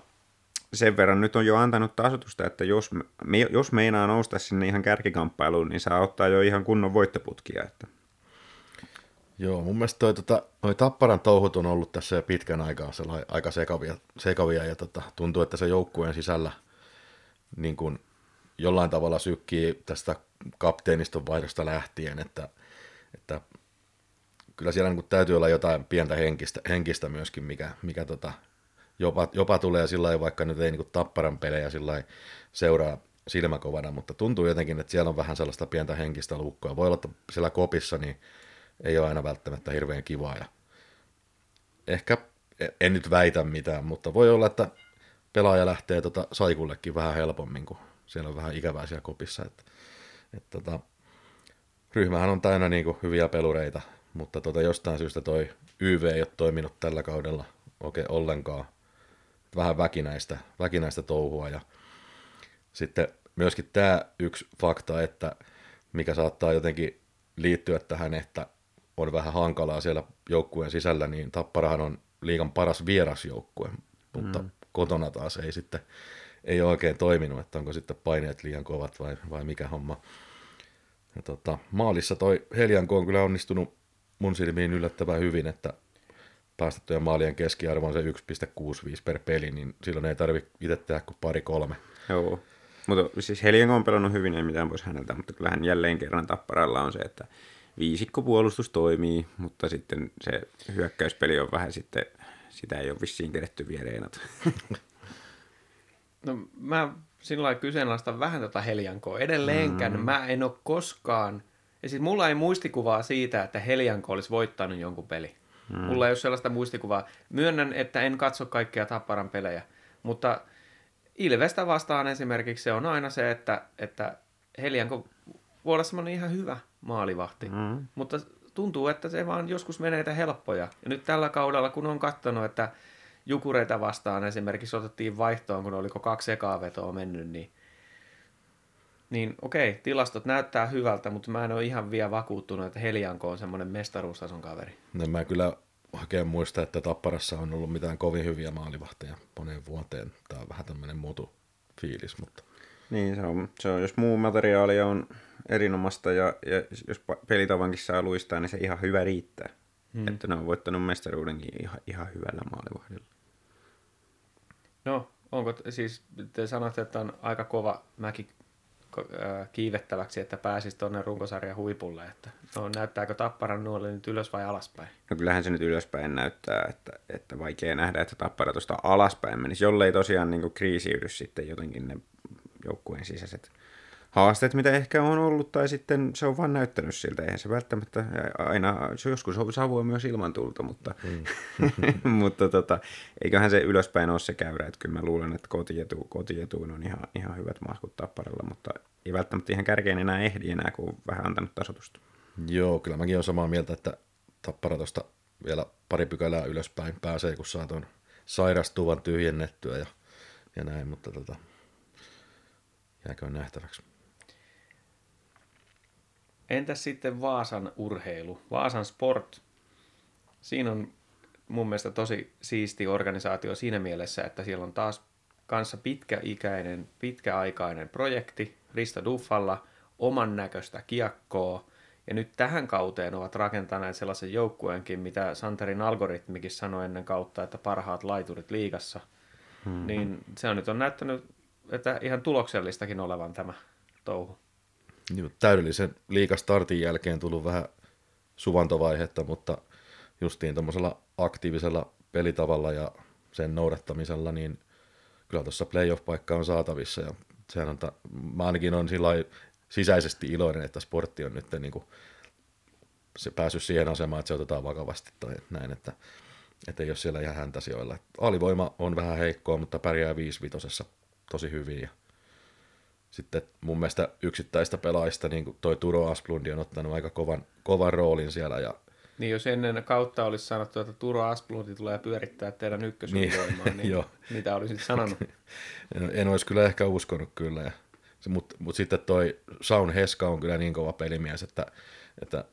sen verran nyt on jo antanut tasotusta, että jos, me, jos meinaa nousta sinne ihan kärkikamppailuun, niin saa ottaa jo ihan kunnon voittoputkia. Että. Joo, mun mielestä toi, tota, noi Tapparan touhut on ollut tässä jo pitkän aikaa aika sekavia, sekavia ja tota, tuntuu, että se joukkueen sisällä niin kun jollain tavalla sykkii tästä kapteeniston vaihdosta lähtien, että, että kyllä siellä niin täytyy olla jotain pientä henkistä, henkistä myöskin, mikä, mikä tota, jopa, jopa tulee sillä vaikka nyt ei niin tapparan pelejä sillä seuraa silmäkovana, mutta tuntuu jotenkin, että siellä on vähän sellaista pientä henkistä lukkoa. Voi olla, että siellä kopissa niin ei ole aina välttämättä hirveän kivaa. Ja ehkä en nyt väitä mitään, mutta voi olla, että pelaaja lähtee tota saikullekin vähän helpommin, kun siellä on vähän ikävää siellä kopissa. Että, että tota, ryhmähän on täynnä niin kuin hyviä pelureita, mutta tota, jostain syystä toi YV ei ole toiminut tällä kaudella oikein ollenkaan. Vähän väkinäistä, väkinäistä touhua ja sitten myöskin tämä yksi fakta, että mikä saattaa jotenkin liittyä tähän, että on vähän hankalaa siellä joukkueen sisällä, niin Tapparahan on liigan paras vierasjoukkue, mutta mm. kotona taas ei sitten ei oikein toiminut, että onko sitten paineet liian kovat vai, vai mikä homma. Ja tota, maalissa toi Heljanko on kyllä onnistunut mun silmiin yllättävän hyvin, että päästettyjen maalien keskiarvo on se 1,65 per peli, niin silloin ei tarvitse itse tehdä kuin pari-kolme. Joo, mutta siis Helianko on pelannut hyvin, ei mitään pois häneltä, mutta kyllähän jälleen kerran tapparalla on se, että viisikkopuolustus toimii, mutta sitten se hyökkäyspeli on vähän sitten, sitä ei ole vissiin keretty viereenat. No mä sillä lailla kyseenalaistan vähän tätä Heliankoa. Edelleenkään mm. mä en ole koskaan, ja siis mulla ei muistikuvaa siitä, että Helianko olisi voittanut jonkun peli. Mm. Mulla ei ole sellaista muistikuvaa. Myönnän, että en katso kaikkia Tapparan pelejä, mutta Ilvestä vastaan esimerkiksi se on aina se, että, että Helianko voi olla semmoinen ihan hyvä maalivahti, mm. mutta tuntuu, että se vaan joskus menee helppoja. Ja nyt tällä kaudella, kun on katsonut, että Jukureita vastaan esimerkiksi otettiin vaihtoon, kun oliko kaksi ekaa vetoa mennyt, niin, niin okei, tilastot näyttää hyvältä, mutta mä en ole ihan vielä vakuuttunut, että Helianko on semmoinen mestaruustason kaveri. No mä kyllä oikein muista, että Tapparassa on ollut mitään kovin hyviä maalivahteja moneen vuoteen. Tämä on vähän tämmöinen mutu fiilis, mutta... Niin, se on, se on, jos muu materiaali on erinomasta ja, ja jos pelitavankin saa luistaa, niin se ihan hyvä riittää. Hmm. Että ne on voittanut mestaruudenkin ihan, ihan hyvällä maalivahdilla. No, onko siis, te sanoitte, että on aika kova mäki kiivettäväksi, että pääsisi tuonne runkosarjan huipulle. Että, no, näyttääkö Tapparan nuoli nyt ylös vai alaspäin? No kyllähän se nyt ylöspäin näyttää, että, että vaikea nähdä, että Tappara tuosta alaspäin menisi, jollei tosiaan niin kriisiydy sitten jotenkin ne joukkueen sisäiset haasteet, mitä ehkä on ollut, tai sitten se on vaan näyttänyt siltä. Eihän se välttämättä aina, se joskus savua myös ilman tulta, mutta, mm. mutta tota, eiköhän se ylöspäin ole se käyrä, että kyllä mä luulen, että kotietu, kotietuun on ihan, ihan hyvät maskut tapparalla, mutta ei välttämättä ihan kärkeen enää ehdi enää, kun on vähän antanut tasotusta. Joo, kyllä mäkin olen samaa mieltä, että tappara tuosta vielä pari pykälää ylöspäin pääsee, kun saa tuon sairastuvan tyhjennettyä ja, ja näin, mutta tota, jääkö nähtäväksi. Entäs sitten Vaasan urheilu, Vaasan sport? Siinä on mun mielestä tosi siisti organisaatio siinä mielessä, että siellä on taas kanssa pitkäikäinen, pitkäaikainen projekti Risto Duffalla, oman näköistä kiekkoa, ja nyt tähän kauteen ovat rakentaneet sellaisen joukkueenkin, mitä Santerin algoritmikin sanoi ennen kautta, että parhaat laiturit liigassa. Hmm. Niin se on nyt on näyttänyt, että ihan tuloksellistakin olevan tämä touhu. Niin, täydellisen liikastartin jälkeen tullut vähän suvantovaihetta, mutta justiin tuommoisella aktiivisella pelitavalla ja sen noudattamisella, niin kyllä tuossa playoff-paikka on saatavissa ja sehän on, ta- mä ainakin on sillä sisäisesti iloinen, että sportti on nyt niin kuin se päässyt siihen asemaan, että se otetaan vakavasti tai näin, että, että ei ole siellä ihan häntä sijoilla. Alivoima on vähän heikkoa, mutta pärjää 5 tosi hyvin ja sitten mun mielestä yksittäistä pelaajista, niin kuin toi Turo Asplundi on ottanut aika kovan, kovan roolin siellä. Ja... Niin jos ennen kautta olisi sanottu, että Turo Asplundi tulee pyörittää teidän ykkösylivoimaa, niin, niin mitä olisit sanonut? en, en olisi kyllä ehkä uskonut kyllä. Ja, mutta mut sitten toi Saun Heska on kyllä niin kova pelimies, että, että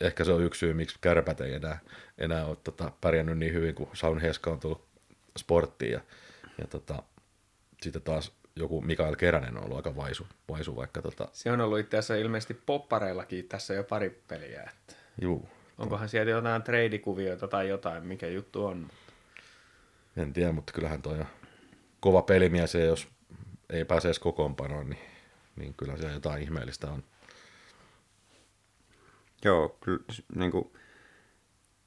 ehkä se on yksi syy, miksi kärpät ei enää, enää ole tota, pärjännyt niin hyvin, kun Saun Heska on tullut sporttiin. Ja, ja tota, sitten taas joku Mikael Keränen on ollut aika vaisu, vaisu vaikka tota... Se on ollut itse asiassa ilmeisesti poppareillakin tässä jo pari peliä. Että... Juu. Onkohan sieltä jotain treidikuvioita tai jotain, mikä juttu on? En tiedä, mutta kyllähän toi on kova pelimies ja jos ei pääse edes kokoonpanoon, niin, niin kyllä se jotain ihmeellistä on. Joo, kyllä niin kuin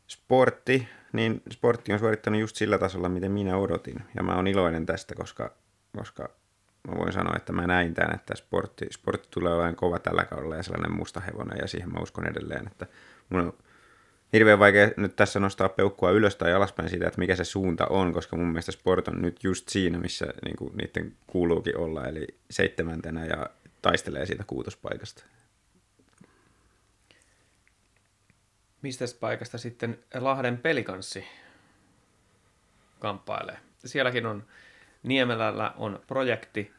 sportti, niin sportti on suorittanut just sillä tasolla, miten minä odotin. Ja mä oon iloinen tästä, koska, koska mä voin sanoa, että mä näin tämän, että sportti, sportti tulee olemaan kova tällä kaudella ja sellainen musta hevonen ja siihen mä uskon edelleen, että mun on hirveän vaikea nyt tässä nostaa peukkua ylös tai alaspäin siitä, että mikä se suunta on, koska mun mielestä Sport on nyt just siinä, missä niin kuin niiden kuuluukin olla, eli seitsemäntenä ja taistelee siitä kuutospaikasta. Mistä paikasta sitten Lahden pelikanssi kamppailee? Sielläkin on, Niemelällä on projekti,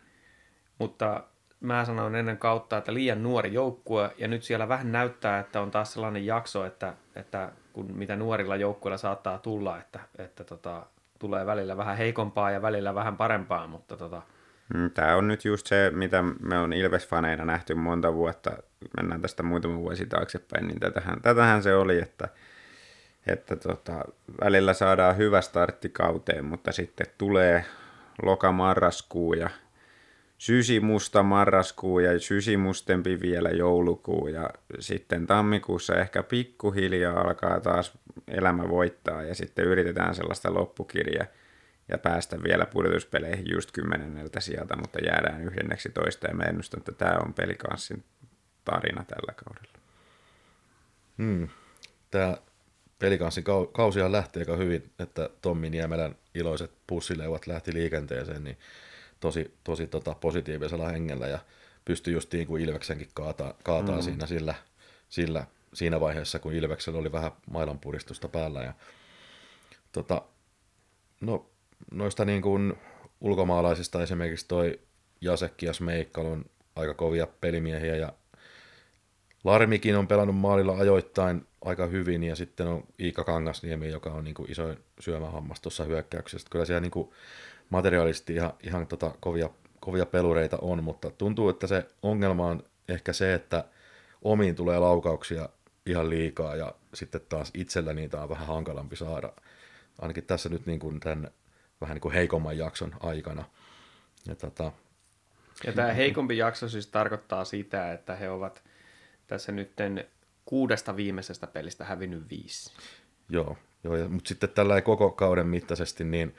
mutta mä sanoin ennen kautta, että liian nuori joukkue, ja nyt siellä vähän näyttää, että on taas sellainen jakso, että, että kun mitä nuorilla joukkueilla saattaa tulla, että, että tota, tulee välillä vähän heikompaa ja välillä vähän parempaa, mutta tota... Mm, Tämä on nyt just se, mitä me on Ilves-faneina nähty monta vuotta, mennään tästä muutama vuosi taaksepäin, niin tätähän, tätähän se oli, että, että tota, välillä saadaan hyvä startti kauteen, mutta sitten tulee loka-marraskuu ja sysimusta marraskuu ja sysimustempi vielä joulukuu ja sitten tammikuussa ehkä pikkuhiljaa alkaa taas elämä voittaa ja sitten yritetään sellaista loppukirjaa ja päästä vielä pudotuspeleihin just kymmenenneltä sieltä, mutta jäädään yhdenneksi toista ja mä ennustan, että tämä on pelikanssin tarina tällä kaudella. Hmm. Tämä pelikanssin kausihan lähti aika hyvin, että Tommi Niemelän iloiset pussileuvat lähti liikenteeseen, niin tosi, tosi tota, positiivisella hengellä ja pystyi just niin kuin Ilveksenkin kaataa, kaataa mm. siinä sillä, sillä, siinä vaiheessa, kun Ilveksellä oli vähän mailanpuristusta päällä. Ja, tota, no, noista niin kuin ulkomaalaisista esimerkiksi toi Jasekki ja Smeikkal on aika kovia pelimiehiä ja Larmikin on pelannut maalilla ajoittain aika hyvin ja sitten on Iika Kangasniemi, joka on niin kuin isoin syömähammas tuossa hyökkäyksessä. Kyllä siellä niin kuin materiaalisesti ihan, ihan tota kovia, kovia pelureita on, mutta tuntuu, että se ongelma on ehkä se, että omiin tulee laukauksia ihan liikaa ja sitten taas itsellä niitä on vähän hankalampi saada. Ainakin tässä nyt niin kuin tämän vähän niin kuin heikomman jakson aikana. Ja, tota... ja tämä heikompi jakso siis tarkoittaa sitä, että he ovat tässä nytten kuudesta viimeisestä pelistä hävinnyt viisi. Joo, joo mutta sitten tällä koko kauden mittaisesti, niin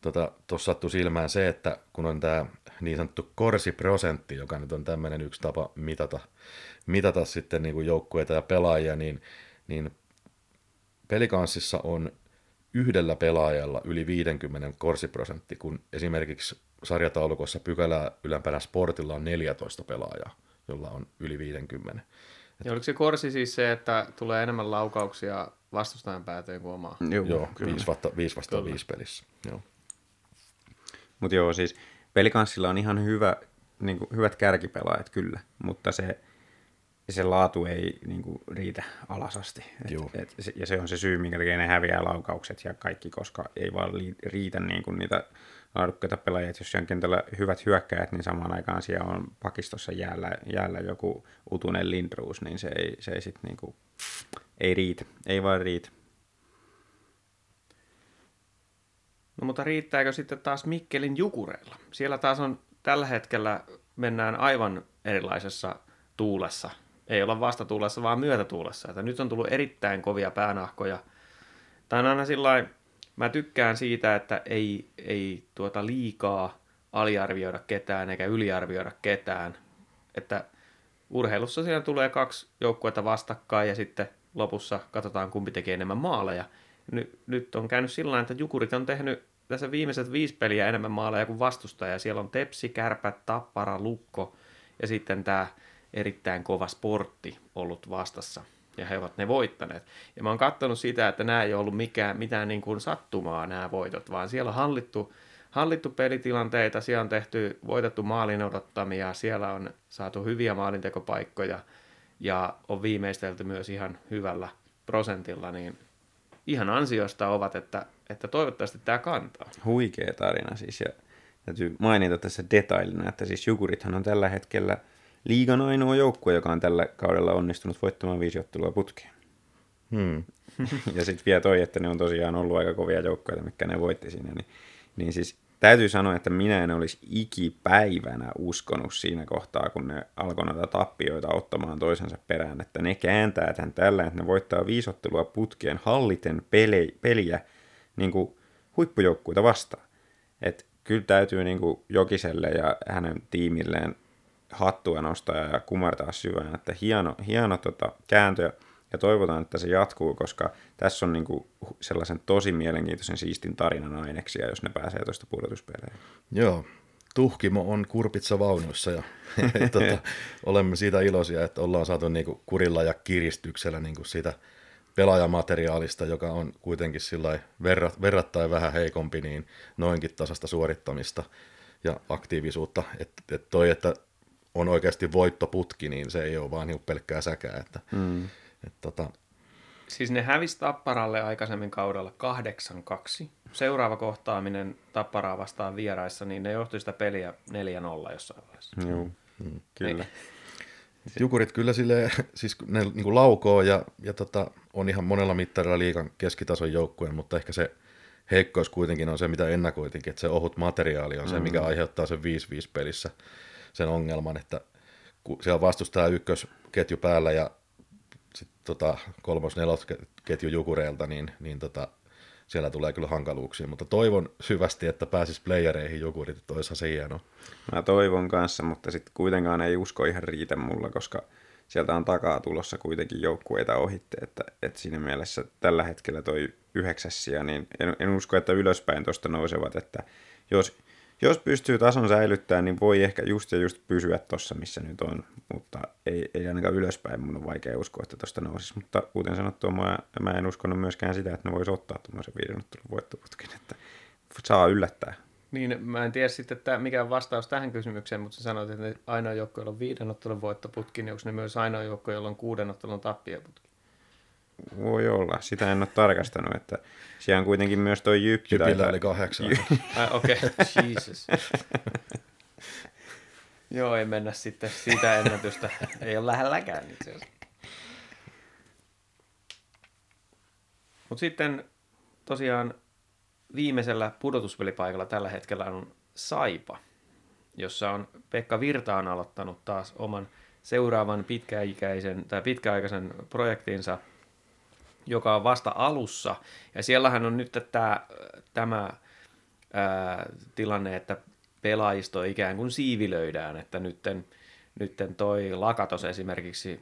tuossa tota, sattui silmään se, että kun on tämä niin sanottu korsiprosentti, joka nyt on tämmöinen yksi tapa mitata, mitata sitten niin kuin joukkueita ja pelaajia, niin, niin pelikanssissa on yhdellä pelaajalla yli 50 korsiprosentti, kun esimerkiksi sarjataulukossa pykälää ylempänä sportilla on 14 pelaajaa, jolla on yli 50. Ja oliko se korsi siis se, että tulee enemmän laukauksia vastustajan päätöön kuin omaa? Joo, Joo kyllä. 5 vasta, 5 vastaan 5 pelissä. Joo. Mutta joo, siis pelikanssilla on ihan hyvä, niin kuin, hyvät kärkipelaajat kyllä, mutta se, se laatu ei niin kuin, riitä alasasti. Et, et, ja se on se syy, minkä takia ne häviää laukaukset ja kaikki, koska ei vaan riitä niin kuin, niitä laadukkaita pelaajia. Et jos on kentällä hyvät hyökkäjät, niin samaan aikaan siellä on pakistossa jäällä, jäällä joku utunen Lindruus, niin se ei, se ei sitten niin kuin, ei riitä. Ei vaan riitä. No mutta riittääkö sitten taas Mikkelin jukureilla? Siellä taas on tällä hetkellä mennään aivan erilaisessa tuulessa. Ei olla vastatuulessa, vaan myötätuulessa. Että nyt on tullut erittäin kovia päänahkoja. Tämä on aina sillä mä tykkään siitä, että ei, ei tuota liikaa aliarvioida ketään eikä yliarvioida ketään. Että urheilussa siellä tulee kaksi joukkuetta vastakkain ja sitten lopussa katsotaan kumpi tekee enemmän maaleja – nyt, nyt on käynyt sillä että Jukurit on tehnyt tässä viimeiset viisi peliä enemmän maaleja kuin vastustaja. Siellä on Tepsi, Kärpät, Tappara, Lukko ja sitten tämä erittäin kova sportti ollut vastassa. Ja he ovat ne voittaneet. Ja mä oon katsonut sitä, että nämä ei ollut mikään, mitään niin kuin sattumaa nämä voitot, vaan siellä on hallittu, hallittu pelitilanteita, siellä on tehty, voitettu maalin odottamia, siellä on saatu hyviä maalintekopaikkoja ja on viimeistelty myös ihan hyvällä prosentilla, niin ihan ansiosta ovat, että, että toivottavasti tämä kantaa. Huikea tarina siis ja täytyy mainita tässä detailina, että siis Jukurithan on tällä hetkellä liigan ainoa joukkue, joka on tällä kaudella onnistunut voittamaan viisi ottelua putkeen. Hmm. ja sitten vielä toi, että ne on tosiaan ollut aika kovia joukkoja, mikä ne voitti siinä, niin, niin siis täytyy sanoa, että minä en olisi ikipäivänä uskonut siinä kohtaa, kun ne alkoi näitä tappioita ottamaan toisensa perään, että ne kääntää tämän tällä, että ne voittaa viisottelua putkeen halliten peli, peliä niin kuin huippujoukkuita vastaan. Et kyllä täytyy niin kuin Jokiselle ja hänen tiimilleen hattua nostaa ja kumartaa syvään, että hieno, hieno tota, kääntö. Ja toivotaan, että se jatkuu, koska tässä on niin kuin sellaisen tosi mielenkiintoisen siistin tarinan aineksia, jos ne pääsee tuosta pudotuspeleihin. Joo, tuhkimo on kurpitsa vaunuissa ja tota, olemme siitä iloisia, että ollaan saatu niinku kurilla ja kiristyksellä niinku siitä pelaajamateriaalista, joka on kuitenkin verrat, verrattain vähän heikompi, niin noinkin tasasta suorittamista ja aktiivisuutta. Että et toi, että on oikeasti voittoputki, niin se ei ole vaan niinku pelkkää säkää. Että, mm. et, tota... Siis ne hävisi Tapparalle aikaisemmin kaudella 8-2. Seuraava kohtaaminen Tapparaa vastaan vieraissa, niin ne johtui sitä peliä 4-0 jossain vaiheessa. Joo, mm, kyllä. Jukurit kyllä sille, siis ne niin kuin laukoo ja, ja tota, on ihan monella mittarilla liikan keskitason joukkueen, mutta ehkä se heikkous kuitenkin on se, mitä ennakoitinkin, että se ohut materiaali on se, mikä mm. aiheuttaa sen 5-5 pelissä sen ongelman, että kun siellä vastustaa ykkösketju päällä ja sitten tota, kolmos ketju jukureilta, niin, niin tota, siellä tulee kyllä hankaluuksia, mutta toivon syvästi, että pääsis playereihin jukurit, että olisihan se hienoa. Mä toivon kanssa, mutta sitten kuitenkaan ei usko ihan riitä mulla, koska sieltä on takaa tulossa kuitenkin joukkueita ohitte, että, että siinä mielessä tällä hetkellä toi yhdeksässiä, niin en, en usko, että ylöspäin tuosta nousevat, että jos, jos pystyy tason säilyttämään, niin voi ehkä just ja just pysyä tuossa, missä nyt on, mutta ei, ei ainakaan ylöspäin, mun on vaikea uskoa, että tuosta nousisi, mutta kuten sanottu, mä, mä en uskonut myöskään sitä, että ne voisi ottaa tuommoisen viiden voittoputkin, että saa yllättää. Niin, mä en tiedä sitten, että mikä on vastaus tähän kysymykseen, mutta sä sanoit, että ainoa joukko, jolla on viiden ottelun voittoputki, niin onko ne myös ainoa joukko, jolla on kuuden ottelun tappioputki? Voi olla, sitä en ole tarkastanut, että siellä on kuitenkin myös tuo Jyppi. Jypillä oli kahdeksan. Okei, okay. Jesus. Joo, ei mennä sitten siitä ennätystä. Ei ole lähelläkään itse asiassa. Mutta sitten tosiaan viimeisellä pudotuspelipaikalla tällä hetkellä on Saipa, jossa on Pekka Virta on aloittanut taas oman seuraavan pitkäikäisen tai pitkäaikaisen projektinsa, joka on vasta alussa. Ja siellähän on nyt tämä, tämä ää, tilanne, että pelaajisto ikään kuin siivilöidään, että nytten, nytten toi Lakatos esimerkiksi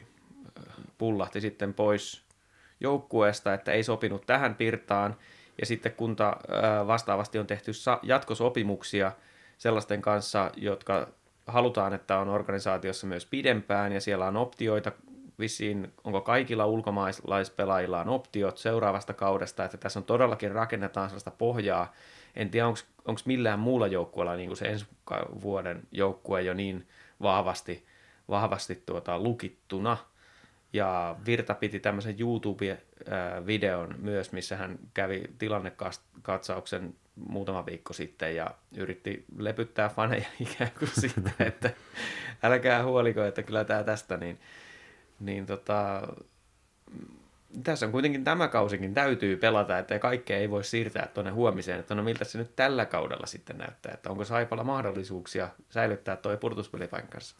pullahti sitten pois joukkueesta, että ei sopinut tähän pirtaan, ja sitten kunta vastaavasti on tehty jatkosopimuksia sellaisten kanssa, jotka halutaan, että on organisaatiossa myös pidempään, ja siellä on optioita vissiin, onko kaikilla ulkomaalaispelaajilla on optiot seuraavasta kaudesta, että tässä on todellakin rakennetaan sellaista pohjaa. En tiedä, onko millään muulla joukkueella niin se ensi vuoden joukkue jo niin vahvasti, vahvasti tuota, lukittuna – ja Virta piti tämmöisen YouTube-videon myös, missä hän kävi tilannekatsauksen muutama viikko sitten ja yritti lepyttää faneja ikään kuin siitä, että älkää huoliko, että kyllä tämä tästä, niin, niin tota, tässä on kuitenkin tämä kausikin täytyy pelata, että kaikkea ei voi siirtää tuonne huomiseen, että no miltä se nyt tällä kaudella sitten näyttää, että onko Saipalla mahdollisuuksia säilyttää tuo purtuspelipaikkansa?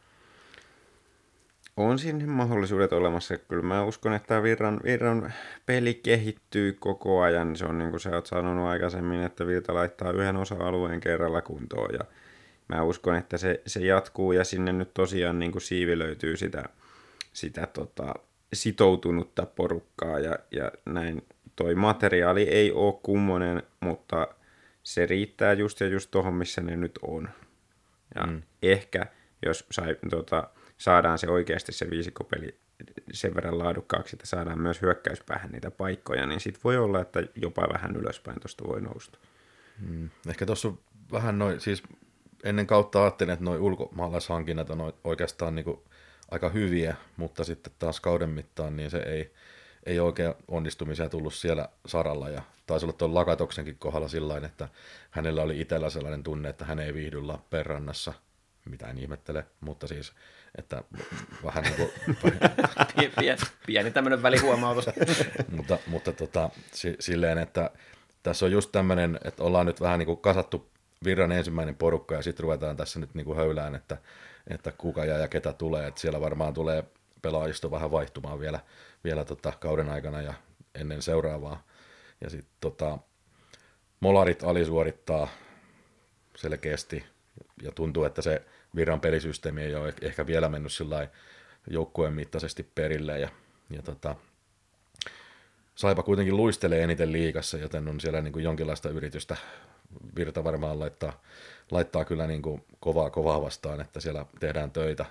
on siinä mahdollisuudet olemassa. Kyllä mä uskon, että Virran, Virran peli kehittyy koko ajan. Se on niin kuin sä oot sanonut aikaisemmin, että Virta laittaa yhden osa-alueen kerralla kuntoon. Ja mä uskon, että se, se jatkuu ja sinne nyt tosiaan niin kuin siivi löytyy sitä, sitä tota, sitoutunutta porukkaa ja, ja näin. Toi materiaali ei ole kummonen, mutta se riittää just ja just tuohon, missä ne nyt on. Ja mm. ehkä, jos sai, tota, saadaan se oikeasti se viisikkopeli sen verran laadukkaaksi, että saadaan myös hyökkäyspäähän niitä paikkoja, niin sitten voi olla, että jopa vähän ylöspäin tuosta voi nousta. Hmm. Ehkä tuossa vähän noin, siis ennen kautta ajattelin, että noin ulkomaalaishankinnat on oikeastaan niin aika hyviä, mutta sitten taas kauden mittaan niin se ei, ei oikein onnistumisia tullut siellä saralla ja taisi olla tuon Lakatoksenkin kohdalla sillä että hänellä oli itsellä sellainen tunne, että hän ei viihdy Lappeenrannassa, mitä en ihmettele, mutta siis että vähän niin kuin... pieni, pieni tämmöinen välihuomautus. mutta mutta tota, silleen, että tässä on just tämmöinen, että ollaan nyt vähän niin kuin kasattu virran ensimmäinen porukka ja sitten ruvetaan tässä nyt niin kuin höylään, että, että kuka jää ja ketä tulee. Että siellä varmaan tulee pelaajisto vähän vaihtumaan vielä, vielä tota kauden aikana ja ennen seuraavaa. Ja sitten tota, molarit alisuorittaa selkeästi ja tuntuu, että se Viran pelisysteemi ei ole ehkä vielä mennyt joukkueen mittaisesti perille ja, ja tota, Saipa kuitenkin luistelee eniten liikassa, joten on siellä niin kuin jonkinlaista yritystä Virta varmaan laittaa, laittaa kyllä niin kuin kovaa kovaa vastaan, että siellä tehdään töitä.